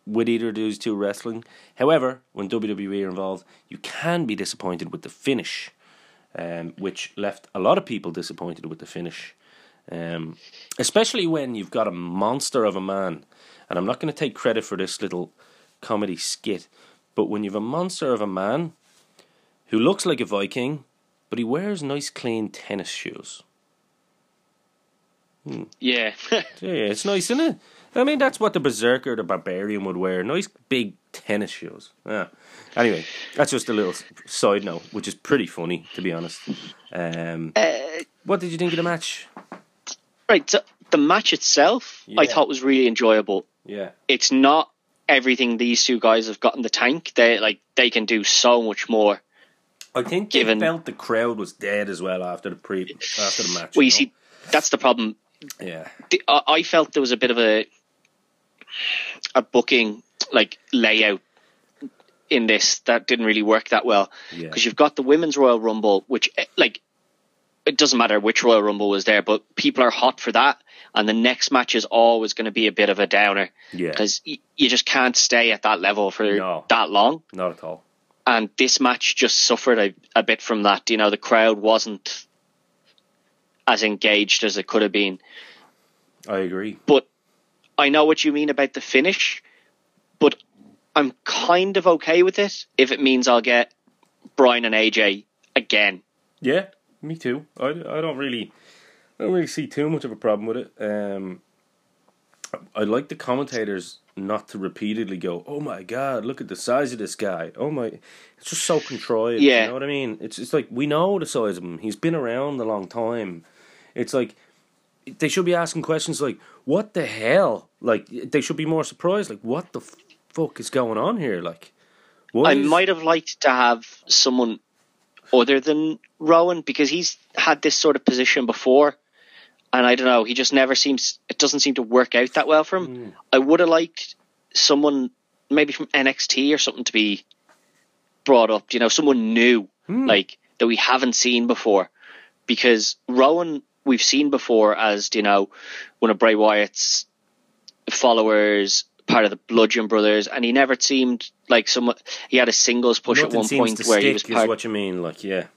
with either of these two wrestling. However, when WWE are involved, you can be disappointed with the finish, um, which left a lot of people disappointed with the finish. Um, especially when you've got a monster of a man, and I'm not going to take credit for this little comedy skit, but when you've a monster of a man who looks like a Viking, but he wears nice clean tennis shoes. Hmm. Yeah. yeah, it's nice, isn't it? I mean, that's what the Berzerker, the Barbarian would wear. Nice big tennis shoes. Yeah. Anyway, that's just a little side note, which is pretty funny, to be honest. Um, uh, what did you think of the match? Right. So the match itself, yeah. I thought was really enjoyable. Yeah. It's not everything these two guys have got in the tank. They like they can do so much more. I think given, they felt the crowd was dead as well after the pre after the match. Well, you, you know? see, that's the problem. Yeah, the, I felt there was a bit of a a booking like layout in this that didn't really work that well because yeah. you've got the women's Royal Rumble, which eh, like it doesn't matter which Royal Rumble was there, but people are hot for that, and the next match is always going to be a bit of a downer because y- you just can't stay at that level for no, that long. Not at all. And this match just suffered a, a bit from that. You know, the crowd wasn't as engaged as it could have been. I agree. But I know what you mean about the finish, but I'm kind of okay with it if it means I'll get Bryan and AJ again. Yeah, me too. I, I don't really I don't really see too much of a problem with it. Um, I like the commentators not to repeatedly go, "Oh my god, look at the size of this guy." Oh my, it's just so contrived. Yeah, you know what I mean. It's it's like we know the size of him. He's been around a long time. It's like they should be asking questions like, "What the hell?" Like they should be more surprised. Like, what the fuck is going on here? Like, I is... might have liked to have someone other than Rowan because he's had this sort of position before, and I don't know. He just never seems. It doesn't seem to work out that well for him. Mm. I would have liked someone maybe from NXT or something to be brought up. You know, someone new, mm. like that we haven't seen before, because Rowan we've seen before as you know one of Bray Wyatt's followers, part of the Bludgeon Brothers, and he never seemed like someone. He had a singles push Nothing at one point where he was part. what you mean, like yeah.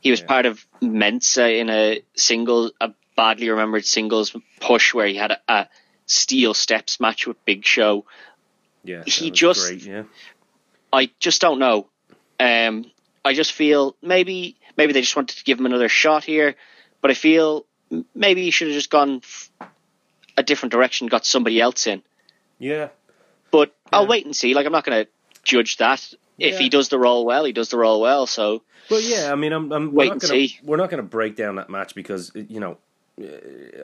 He was yeah. part of Mensa in a single, a badly remembered singles push where he had a, a steel steps match with Big Show. Yeah, he just. Great, yeah. I just don't know. Um, I just feel maybe maybe they just wanted to give him another shot here, but I feel maybe he should have just gone a different direction, got somebody else in. Yeah. But yeah. I'll wait and see. Like I'm not going to judge that. If yeah. he does the role well, he does the role well. So. Well, yeah. I mean, I'm. I'm wait and gonna, see. We're not going to break down that match because you know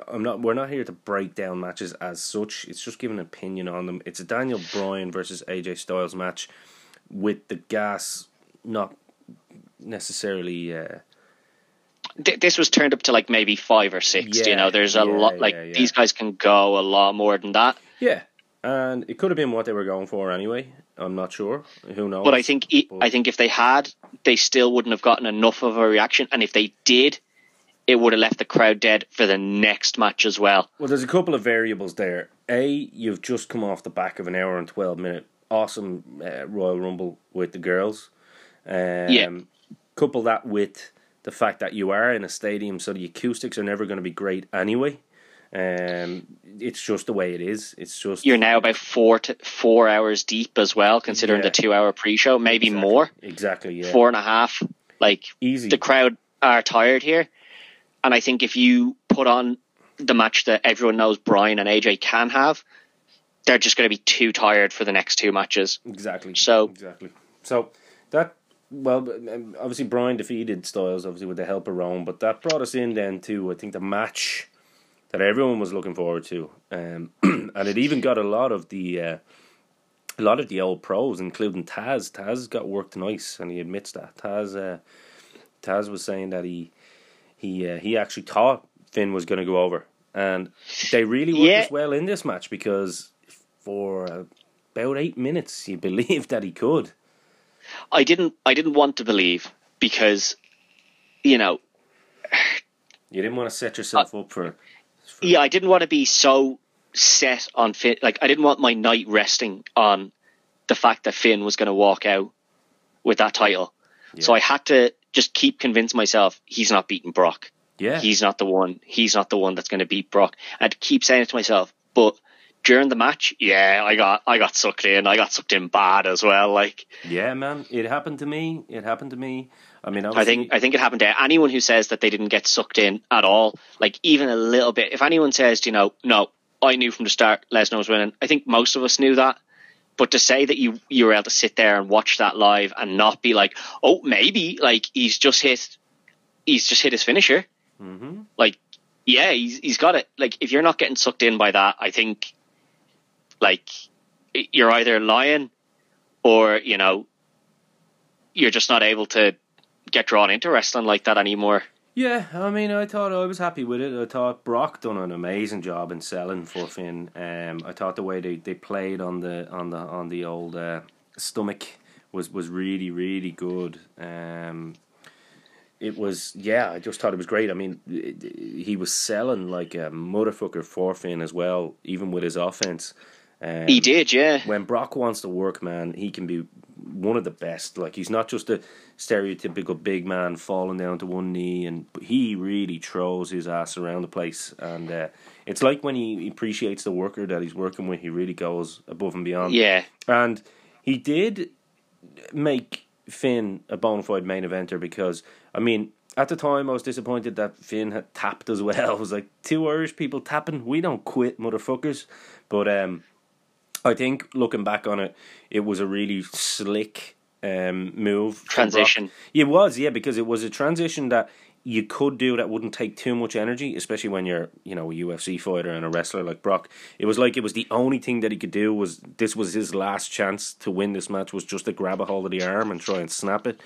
I'm not. We're not here to break down matches as such. It's just giving an opinion on them. It's a Daniel Bryan versus AJ Styles match, with the gas not necessarily. Uh, this was turned up to like maybe five or six. Yeah, you know, there's a yeah, lot. Like yeah, yeah. these guys can go a lot more than that. yeah, and it could have been what they were going for anyway. I'm not sure. Who knows? But I think e- But- I think if they had, they still wouldn't have gotten enough of a reaction. And if they did, it would have left the crowd dead for the next match as well. Well, there's a couple of variables there. A, you've just come off the back of an hour and 12 minute awesome uh, Royal Rumble with the girls. Um, Yeah. Couple that with the fact that you are in a stadium, so the acoustics are never going to be great anyway. Um, it's just the way it is. It's just You're now about four to four hours deep as well, considering Yeah. the two hour pre show, maybe Exactly. more, exactly yeah four and a half. Like easy. the crowd are tired here, and I think if you put on the match that everyone knows Bryan and AJ can have, they're just going to be too tired for the next two matches. Exactly. So- exactly. So that well, um, obviously Bryan defeated Styles obviously with the help of Rowan, but that brought us in then to I think the match that everyone was looking forward to, um, and it even got a lot of the uh, a lot of the old pros, including Taz. Taz got worked nice, and he admits that. Taz uh, Taz was saying that he he uh, he actually thought Finn was going to go over, and they really worked Yeah. as well in this match because for about eight minutes you believed that he could. I didn't. I didn't want to believe because, you know, You didn't want to set yourself up for. Yeah, I didn't want to be so set on Finn. Like, I didn't want my night resting on the fact that Finn was going to walk out with that title. So I had to just keep convincing myself he's not beating Brock. yeah, He's not the one. He's not the one that's going to beat Brock. I had to keep saying it to myself. But during the match, yeah, I got I got sucked in. I got sucked in bad as well. Like yeah, man. It happened to me. It happened to me. I mean, I think I think it happened to anyone who says that they didn't get sucked in at all, like even a little bit. If anyone says, you know, no, I knew from the start Lesnar was winning. I think most of us knew that. But to say that you you were able to sit there and watch that live and not be like, oh, maybe like he's just hit, he's just hit his finisher. Mhm. Like, yeah, he's he's got it. Like, if you're not getting sucked in by that, I think, like, you're either lying, or you know, you're just not able to get drawn into wrestling like that anymore. Yeah, I mean, I thought I was happy with it. I thought Brock done an amazing job in selling for Finn. Um, I thought the way they, they played on the on the on the old uh, stomach was was really really good. Um, it was yeah, I just thought it was great. I mean, it- it- he was selling like a motherfucker for Finn as well, even with his offense. Um, He did, yeah. when Brock wants to work, man, he can be one of the best. Like he's not just a stereotypical big man falling down to one knee, and he really throws his ass around the place. And uh, it's like when he appreciates the worker that he's working with, he really goes above and beyond. Yeah, And he did make Finn a bona fide main eventer because, I mean, at the time I was disappointed that Finn had tapped as well. I was like, two Irish people tapping? We don't quit, motherfuckers. But um, I think looking back on it, it was a really slick um, move. Transition. It was, yeah, because it was a transition that you could do that wouldn't take too much energy, especially when you're, you know, a UFC fighter and a wrestler like Brock. It was like it was the only thing that he could do was this was his last chance to win this match was just to grab a hold of the arm and try and snap it.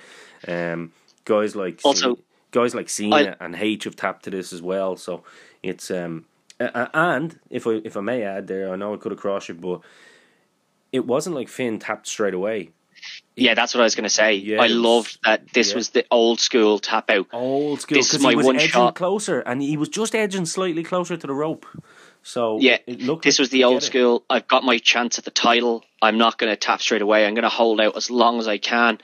Um, guys like Also- guys like Cena I- and H have tapped to this as well. So it's um a- and if I if I may add there, I know I could have crossed you, but it wasn't like Finn tapped straight away. yeah, that's what I was going to say. I it loved that this yeah. was the old school tap out. Old school This is my one shot. closer, and he was just edging slightly closer to the rope. So Yeah, it looked this like was the old it. school. I've got my chance at the title. I'm not going to tap straight away. I'm going to hold out as long as I can.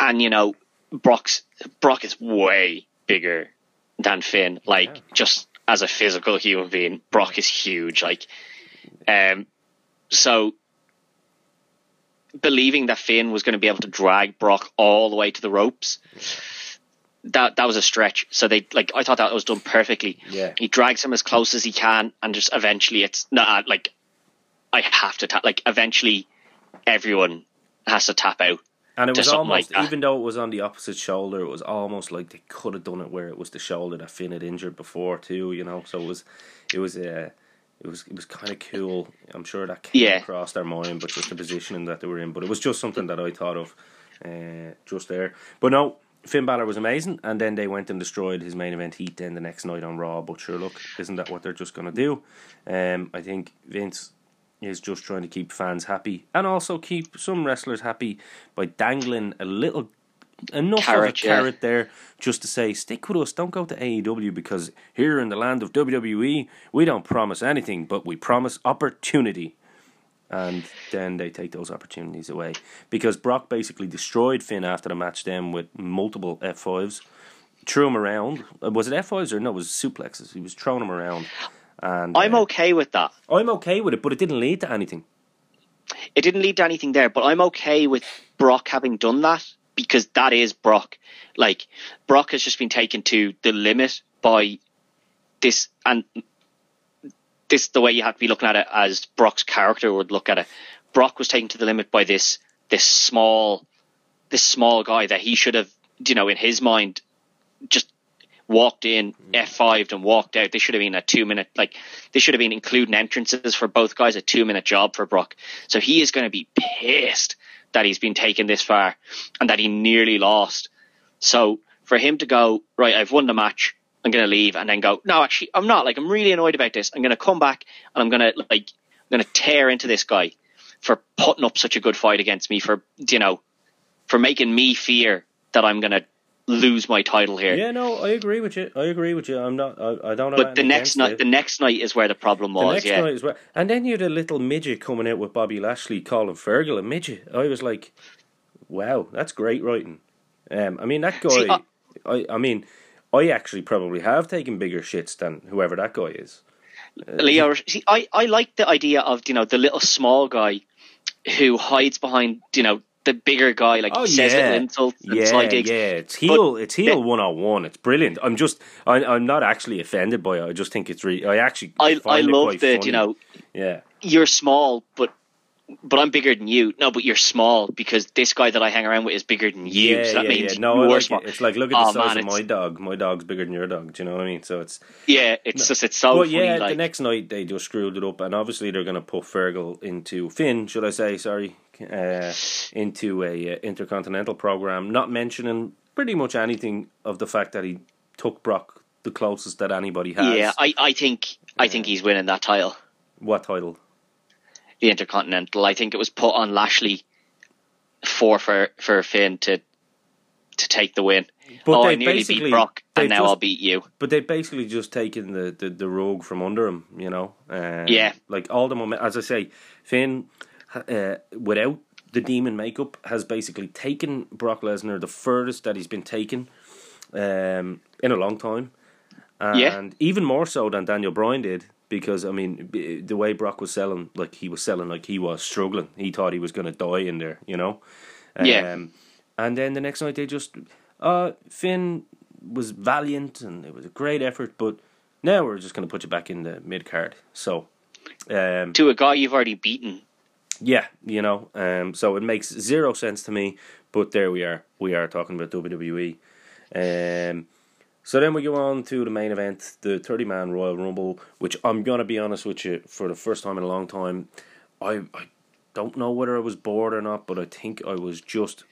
And you know, Brock's Brock is way bigger than Finn. Like Yeah. just as a physical human being, Brock is huge. Like, um, so believing that Finn was going to be able to drag Brock all the way to the ropes. That that was a stretch. So they like I thought that was done perfectly. Yeah. He drags him as close as he can, and just eventually it's not like I have to tap. Like eventually, everyone has to tap out. And it was almost, like even though it was on the opposite shoulder, it was almost like they could have done it where it was the shoulder that Finn had injured before too. You know, so it was, it was, uh, it was, it was kind of cool. I'm sure that came Yeah. across their mind, but just the positioning that they were in. But it was just something that I thought of, uh, just there. But no, Finn Balor was amazing, and then they went and destroyed his main event heat. Then the next night on Raw. But sure, look, isn't that what they're just gonna do? Um, I think Vince is just trying to keep fans happy and also keep some wrestlers happy by dangling a little enough Carrot, of a yeah. carrot there just to say stick with us don't go to AEW because here in the land of WWE we don't promise anything but we promise opportunity. And then they take those opportunities away because Brock basically destroyed Finn after the match then with multiple F5s threw him around. Uh, was it F5s or no it was suplexes. He was throwing him around and I'm uh, okay with that. I'm okay with it but it didn't lead to anything It didn't lead to anything there, but I'm okay with Brock having done that because that is Brock. Like Brock has just been taken to the limit by this, and this the way you have to be looking at it as Brock's character would look at it. Brock was taken to the limit by this this small this small guy that he should have, you know, in his mind, just walked in mm. F5'd and walked out. They should have been a two minute, like, they should have been including entrances for both guys, a two minute job for Brock. So he is going to be pissed that he's been taken this far and that he nearly lost. So for him to go, right, I've won the match, I'm going to leave and then go, no, actually, I'm not. Like, I'm really annoyed about this. I'm going to come back and I'm going to, like, I'm going to tear into this guy for putting up such a good fight against me, for, you know, for making me fear that I'm going to lose my title here. Yeah, no, I agree with you. I agree with you. I'm not. I, I don't know. But the next night, it. the next night is where the problem The was. next yeah, night as well, and then you had a little midget coming out with Bobby Lashley calling Fergal a midget. I was like, "Wow, that's great writing." Um, I mean that guy. See, uh, I, I mean, I actually probably have taken bigger shits than whoever that guy is. Lio. See, I I like the idea of you know the little small guy who hides behind you know the bigger guy, like Oh, says yeah. insults and Yeah, sly digs. yeah, it's heel. it's heel one on one. It's brilliant. I'm just, I, I'm not actually offended by it. I just think it's really. I actually, I I it love the funny. you know yeah. you're small, but but I'm bigger than you. No, but you're small because this guy that I hang around with is bigger than you. Yeah, so that yeah, means yeah. No, you're like small. it. It's like look at the Oh, size man, of my dog. My dog's bigger than your dog. Do you know what I mean? So it's Yeah, it's just it's so but funny. yeah, like, the next night they just screwed it up, and obviously they're going to put Fergal into Finn, should I say? Sorry, uh, into a uh, intercontinental program, not mentioning pretty much anything of the fact that he took Brock the closest that anybody has. yeah, I I think I think he's winning that title, what title? The Intercontinental. I think it was put on Lashley for for for Finn to to take the win. But oh, I nearly beat Brock, and now just- I'll beat you. But they've basically just taken the, the, the rogue from under him, you know. Um, Yeah. Like all the moment, as I say, Finn, uh, without the demon makeup, has basically taken Brock Lesnar the furthest that he's been taken um, in a long time, and Yeah. even more so than Daniel Bryan did. Because I mean, b- the way Brock was selling, like he was selling, like he was struggling. He thought he was going to die in there, you know. Yeah. Um, and then the next night they just, uh, Finn was valiant and it was a great effort, but now we're just going to put you back in the mid card. So, um, To a guy you've already beaten. yeah, you know, um, so it makes zero sense to me, but there we are. We are talking about WWE. Um, so then we go on to the main event, the 30 man Royal Rumble, which I'm going to be honest with you, for the first time in a long time, I, I don't know whether I was bored or not, but I think I was just.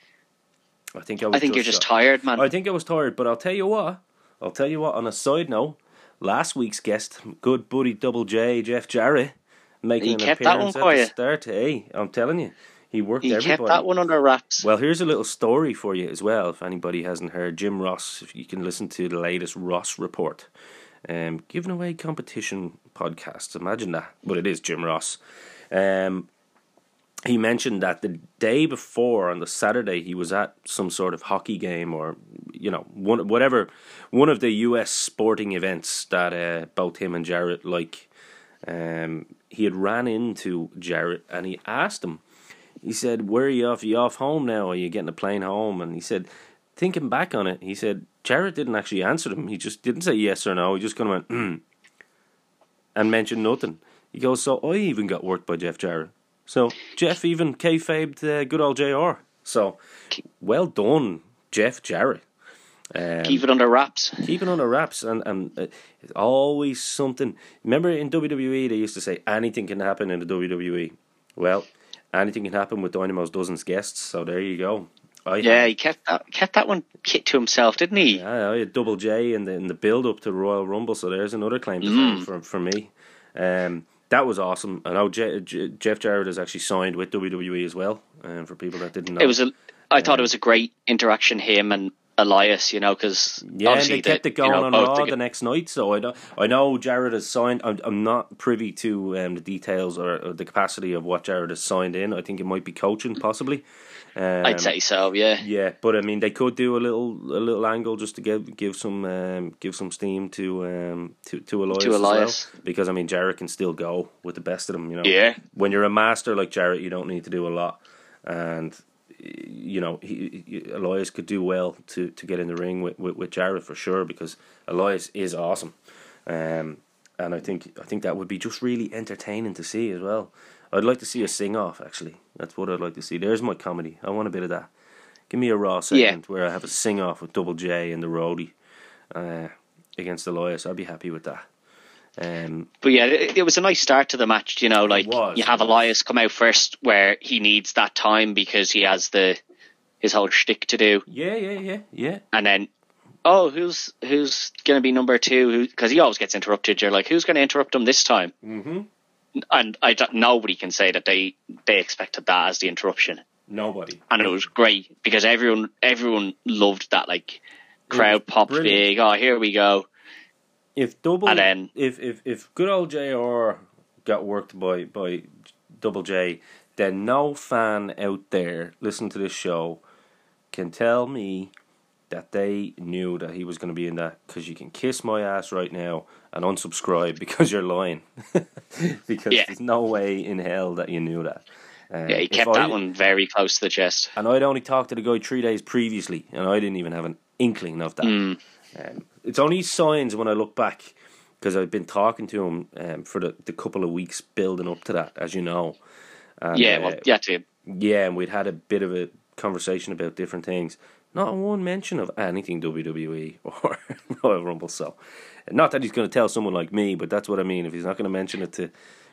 I think I was I think you're just tired, man. I think I was tired, but I'll tell you what. I'll tell you what. On a side note, last week's guest, good buddy Double J, Jeff Jarrett, making He an appearance at the start. Hey, I'm telling you, he worked he everybody. kept that one under wraps. Well, here's a little story for you as well. If anybody hasn't heard, Jim Ross, if you can listen to the latest Ross report, um, giving away competition podcasts. Imagine that, but it is Jim Ross. Um, he mentioned that the day before on the Saturday he was at some sort of hockey game or you know one whatever one of the U.S. sporting events that uh, both him and Jarrett like. Um, he had ran into Jarrett and he asked him. He said, "Where are you off? Are you off home now? Are you getting a plane home?" And he said, thinking back on it, he said Jarrett didn't actually answer him. He just didn't say yes or no. He just kind of went mm, and mentioned nothing. He goes, "So I even got worked by Jeff Jarrett." So Jeff even kayfabed uh, good old JR So, well done, Jeff Jarrett. Um, Keep it under wraps. keep it under wraps, and and uh, it's always something. Remember in WWE they used to say anything can happen in the WWE. Well, anything can happen with Dynamo's dozens guests. So there you go. I Yeah, he kept that kept that one kit to himself, didn't he? Yeah, I had double J in the in the build up to Royal Rumble, so there's another claim Mm. for for me. Um, that was awesome. I know Je- Je- Jeff Jarrett has actually signed with WWE as well. Um, for people that didn't know, It was a. I thought it was a great interaction. Him and Elias, you know, because yeah, and they kept the- it going you know, on Raw the- the next night. So I know I know Jarrett has signed. I'm, I'm not privy to um, the details or, or the capacity of what Jarrett has signed in. I think it might be coaching, possibly. Um, I'd say so. Yeah. Yeah, but I mean, they could do a little a little angle just to give give some um, give some steam to um, to to Elias, To as well. Elias. because I mean, Jarrett can still go with the best of them. You know, Yeah. When you're a master like Jarrett, you don't need to do a lot, and you know, he, he, Elias could do well to, to get in the ring with, with, with Jarrett for sure because Elias is awesome, um, and I think I think that would be just really entertaining to see as well. I'd like to see a sing off actually. That's what I'd like to see. There's my comedy. I want a bit of that. Give me a raw segment where I have a sing off with Double J and the roadie uh, against Elias. I'd be happy with that. Um, But yeah, it, it was a nice start to the match. You know, like was, you have. Elias come out first, where he needs that time because he has the his whole shtick to do, yeah, yeah, yeah, yeah. and then oh, who's who's going to be number two? Because he always gets interrupted. You're like, who's going to interrupt him this time? Mm-hmm. And I don't, nobody can say that they they expected that as the interruption, Nobody. and it was great because everyone everyone loved that like crowd pop brilliant. big. Oh, here we go. If double, And then- if if if good old JR got worked by by Double J, then no fan out there listening to this show can tell me that they knew that he was going to be in that because you can kiss my ass right now and unsubscribe because you're lying because Yeah. there's no way in hell that you knew that. Uh, Yeah, he kept I- that one very close to the chest. and I'd only talked to the guy three days previously, and I didn't even have an inkling of that. Mm. Um, it's only signs when I look back because I've been talking to him um, for the, the couple of weeks building up to that, as you know. And, Yeah, uh, well, yeah, too. yeah, and we'd had a bit of a conversation about different things. Not one mention of anything WWE or Royal Rumble. So, not that he's going to tell someone like me, but that's what I mean. If he's not going to mention it to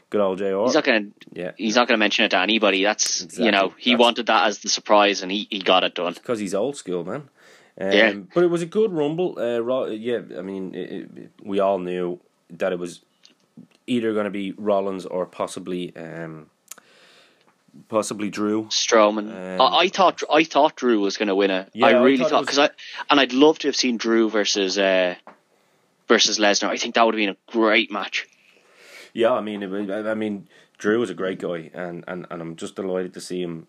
good old JR, He's not going to. yeah, He's not going to mention it to anybody. That's you know he That's- wanted that as the surprise, and he, he got it done. because he's old school, man. Um, Yeah. but it was a good rumble. Uh, yeah, I mean, it, it, we all knew that it was either going to be Rollins or possibly, um, possibly Drew. Strowman. Um, I, I thought I thought Drew was going to win it. Yeah, I I really thought thought because I and I'd love to have seen Drew versus uh, versus Lesnar. I think that would have been a great match. Yeah, I mean, it, was- I I mean, Drew is a great guy, and, and, and I'm just delighted to see him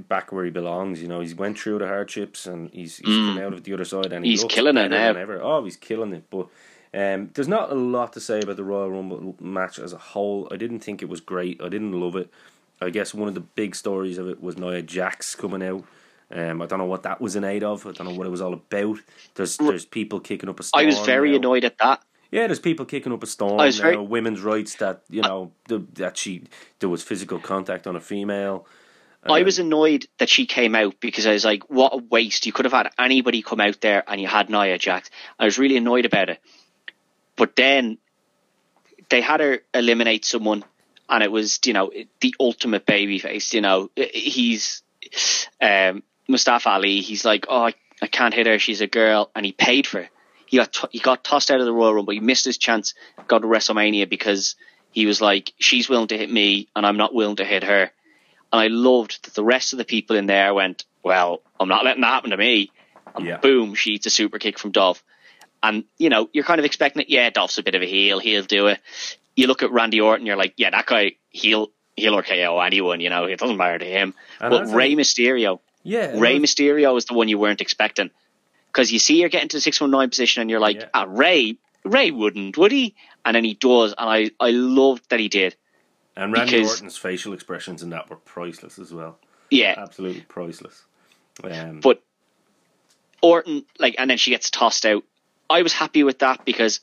back where he belongs. You know, he's went through the hardships and he's he's come out of the other side, and he Mm. He's killing it now. ever. Oh, he's killing it. But um, there's not a lot to say about the Royal Rumble match as a whole. I didn't think it was great. I didn't love it. I guess one of the big stories of it was Nia Jax coming out. Um, I don't know what that was in aid of. I don't know what it was all about. There's there's people kicking up a storm. I was very now. annoyed at that. Yeah, there's people kicking up a storm I was very- Women's rights that you know the, that she there was physical contact on a female. I Um, was annoyed that she came out because I was like, what a waste. You could have had anybody come out there and you had Nia Jax. I was really annoyed about it. But then they had her eliminate someone and it was, you know, the ultimate baby face. You know, he's um, Mustafa Ali. He's like, oh, I, I can't hit her. She's a girl. And he paid for it. He got, t- he got tossed out of the Royal Rumble. He missed his chance, got to WrestleMania because he was like, she's willing to hit me and I'm not willing to hit her. And I loved that the rest of the people in there went, well, I'm not letting that happen to me. And Yeah. boom, she eats a super kick from Dolph. And, you know, you're kind of expecting it. Yeah, Dolph's a bit of a heel. He'll do it. You look at Randy Orton, you're like, yeah, that guy, he'll, he'll or KO anyone, you know, it doesn't matter to him. And but Rey Mysterio, yeah, Rey was- Mysterio is the one you weren't expecting. Because you see you're getting to the 619 position and you're like, Yeah. ah, Rey, Rey wouldn't, would he? And then he does. And I, I loved that he did. And Randy because- Orton's facial expressions in that were priceless as well. Yeah. Absolutely priceless. Um, But Orton, like, and then she gets tossed out. I was happy with that because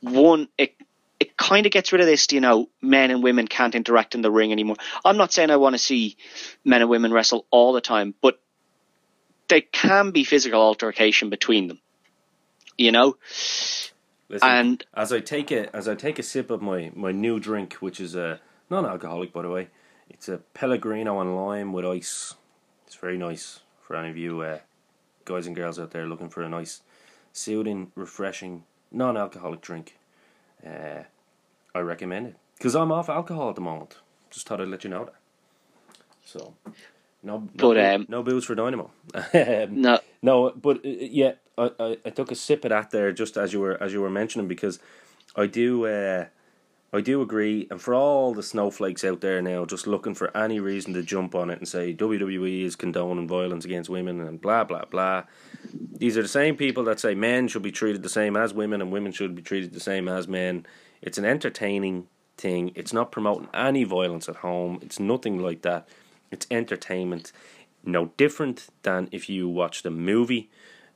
one, it it kind of gets rid of this, you know, men and women can't interact in the ring anymore. I'm not saying I want to see men and women wrestle all the time, but there can be physical altercation between them. You know, Listen, and as I take a as I take a sip of my, my new drink, which is a non-alcoholic, by the way, it's a Pellegrino on lime with ice. It's very nice for any of you uh, guys and girls out there looking for a nice, soothing, refreshing, non-alcoholic drink. Uh, I recommend it because I'm off alcohol at the moment. Just thought I'd let you know that. So, no, no, But, um, no booze for Dynamo. Um, no, no, but uh, yeah, I, I, I took a sip of that there just as you were as you were mentioning because I do uh, I do agree, and for all the snowflakes out there now, just looking for any reason to jump on it and say WWE is condoning violence against women and blah blah blah. These are the same people that say men should be treated the same as women and women should be treated the same as men. It's an entertaining thing. It's not promoting any violence at home. It's nothing like that. It's entertainment. No different than if you watched a movie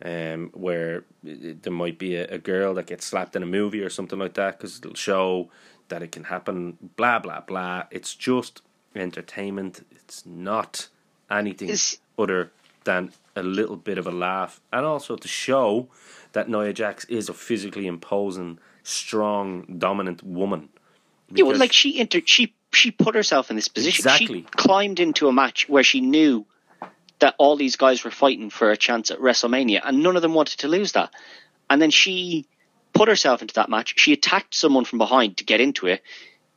um, where there might be a, a girl that gets slapped in a movie or something like that because it'll show that it can happen, blah, blah, blah. It's just entertainment. It's not anything Is- other than a little bit of a laugh. And also to show that Nia Jax is a physically imposing, strong, dominant woman. Yeah, well, like she inter- she she put herself in this position. Exactly. She climbed into a match where she knew that all these guys were fighting for a chance at WrestleMania, and none of them wanted to lose that. And then she put herself into that match. She attacked someone from behind to get into it,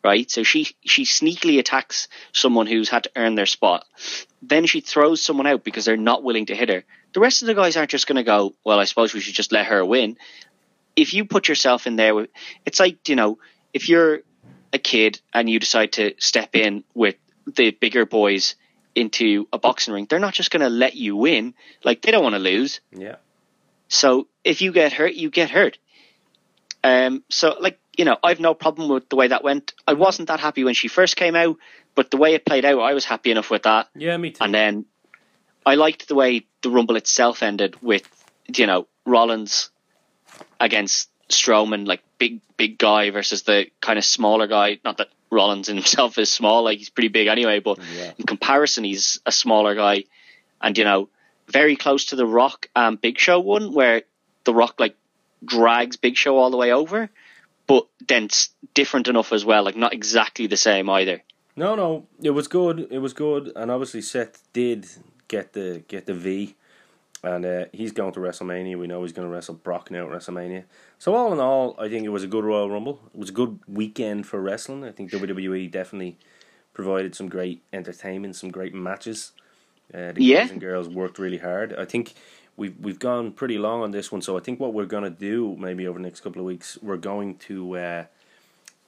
right? So she she sneakily attacks someone who's had to earn their spot. Then she throws someone out because they're not willing to hit her. The rest of the guys aren't just going to go. Well, I suppose we should just let her win. If you put yourself in there, it's like you know, if you're a kid and you decide to step in with the bigger boys into a boxing ring, they're not just going to let you win. Like they don't want to lose. yeah. So if you get hurt, you get hurt. Um, so like you know, I've no problem with the way that went. I wasn't that happy when she first came out, but the way it played out, I was happy enough with that. Yeah, me too. And then I liked the way the Rumble itself ended with you know Rollins against Strowman, like big big guy versus the kind of smaller guy. Not that Rollins in himself is small, like he's pretty big anyway, but Yeah. in comparison, he's a smaller guy, and you know very close to the Rock and Big Show one, where the Rock like drags Big Show all the way over, but then it's different enough as well, like not exactly the same either. No, no, it was good. It was good, and obviously Seth did get the get the V, and uh, he's going to WrestleMania. We know he's going to wrestle Brock now at WrestleMania. So all in all, I think it was a good Royal Rumble. It was a good weekend for wrestling. I think WWE definitely provided some great entertainment, some great matches. Uh, the Yeah. guys and girls worked really hard. I think we've we've gone pretty long on this one, so I think what we're gonna do maybe over the next couple of weeks, we're going to uh,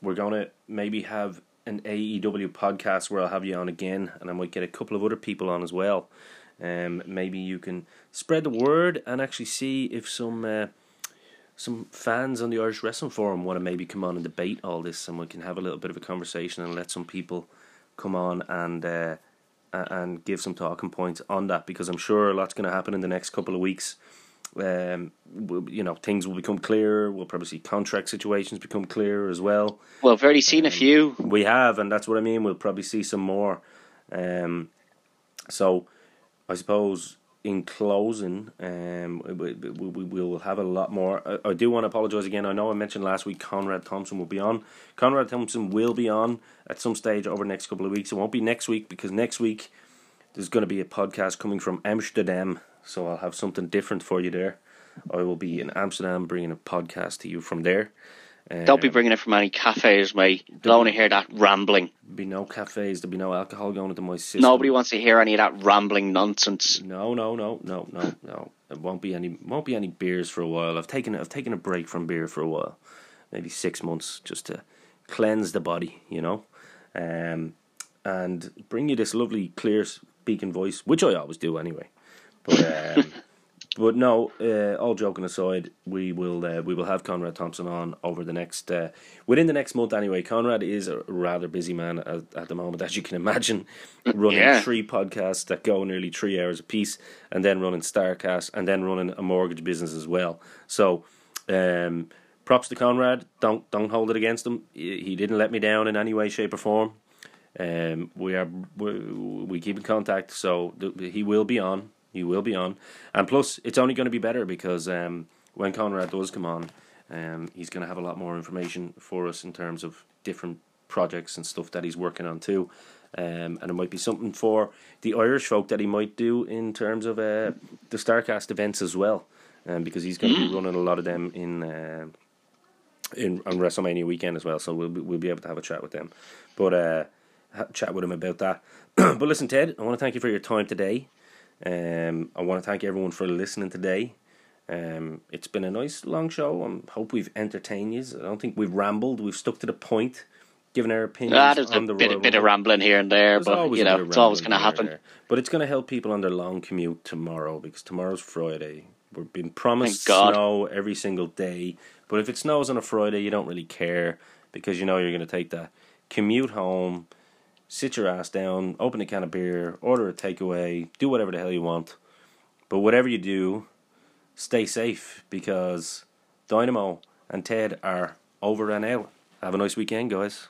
we're gonna maybe have an AEW podcast where I'll have you on again, and I might get a couple of other people on as well. Um, maybe you can spread the word and actually see if some uh, some fans on the Irish Wrestling Forum want to maybe come on and debate all this, and we can have a little bit of a conversation and let some people come on and uh, and give some talking points on that because I'm sure a lot's going to happen in the next couple of weeks. Um, you know, things will become clearer. We'll probably see contract situations become clearer as well. Well, I've already seen a few. We have, and that's what I mean. We'll probably see some more. Um, so, I suppose in closing, um, we, we, we will have a lot more. I, I do want to apologise again. I know I mentioned last week Conrad Thompson will be on. Conrad Thompson will be on at some stage over the next couple of weeks. It won't be next week because next week there's going to be a podcast coming from Amsterdam. So I'll have something different for you there. I will be in Amsterdam bringing a podcast to you from there. Um, Don't be bringing it from any cafes, mate. Don't want to hear that rambling. be no cafes. There'll be no alcohol going into my system. Nobody wants to hear any of that rambling nonsense. No, no, no, no, no, no. It won't be any. Won't be any beers for a while. I've taken. I've taken a break from beer for a while, maybe six months, just to cleanse the body. You know, um, and bring you this lovely, clear speaking voice, which I always do anyway. But um, but no. Uh, all joking aside, we will uh, we will have Conrad Thompson on over the next uh, within the next month anyway. Conrad is a rather busy man at, at the moment, as you can imagine, running Yeah. three podcasts that go nearly three hours apiece, and then running Starcast, and then running a mortgage business as well. So, um, props to Conrad. Don't don't hold it against him. He he didn't let me down in any way, shape, or form. Um, we are we, we keep in contact, so th- he will be on. You will be on, and plus it's only going to be better because um, when Conrad does come on, um, he's going to have a lot more information for us in terms of different projects and stuff that he's working on too. Um, and it might be something for the Irish folk that he might do in terms of uh, the Starcast events as well, um, because he's going to be running a lot of them in uh, in on WrestleMania weekend as well. So we'll be, we'll be able to have a chat with them, but uh, ha- chat with him about that. but listen, Ted, I want to thank you for your time today. Um, I want to thank everyone for listening today. Um, it's been a nice long show. I hope we've entertained you. I don't think we've rambled. We've stuck to the point, given our opinions Ah, there's a the bit, bit of rambling here and there, There's but you know it's always going to happen. But it's going to help people on their long commute tomorrow because tomorrow's Friday. We've been promised snow every single day. But if it snows on a Friday, you don't really care because you know you're going to take that commute home, sit your ass down, open a can of beer, order a takeaway, do whatever the hell you want. But whatever you do, stay safe because Dynamo and Ted are over and out. Have a nice weekend, guys.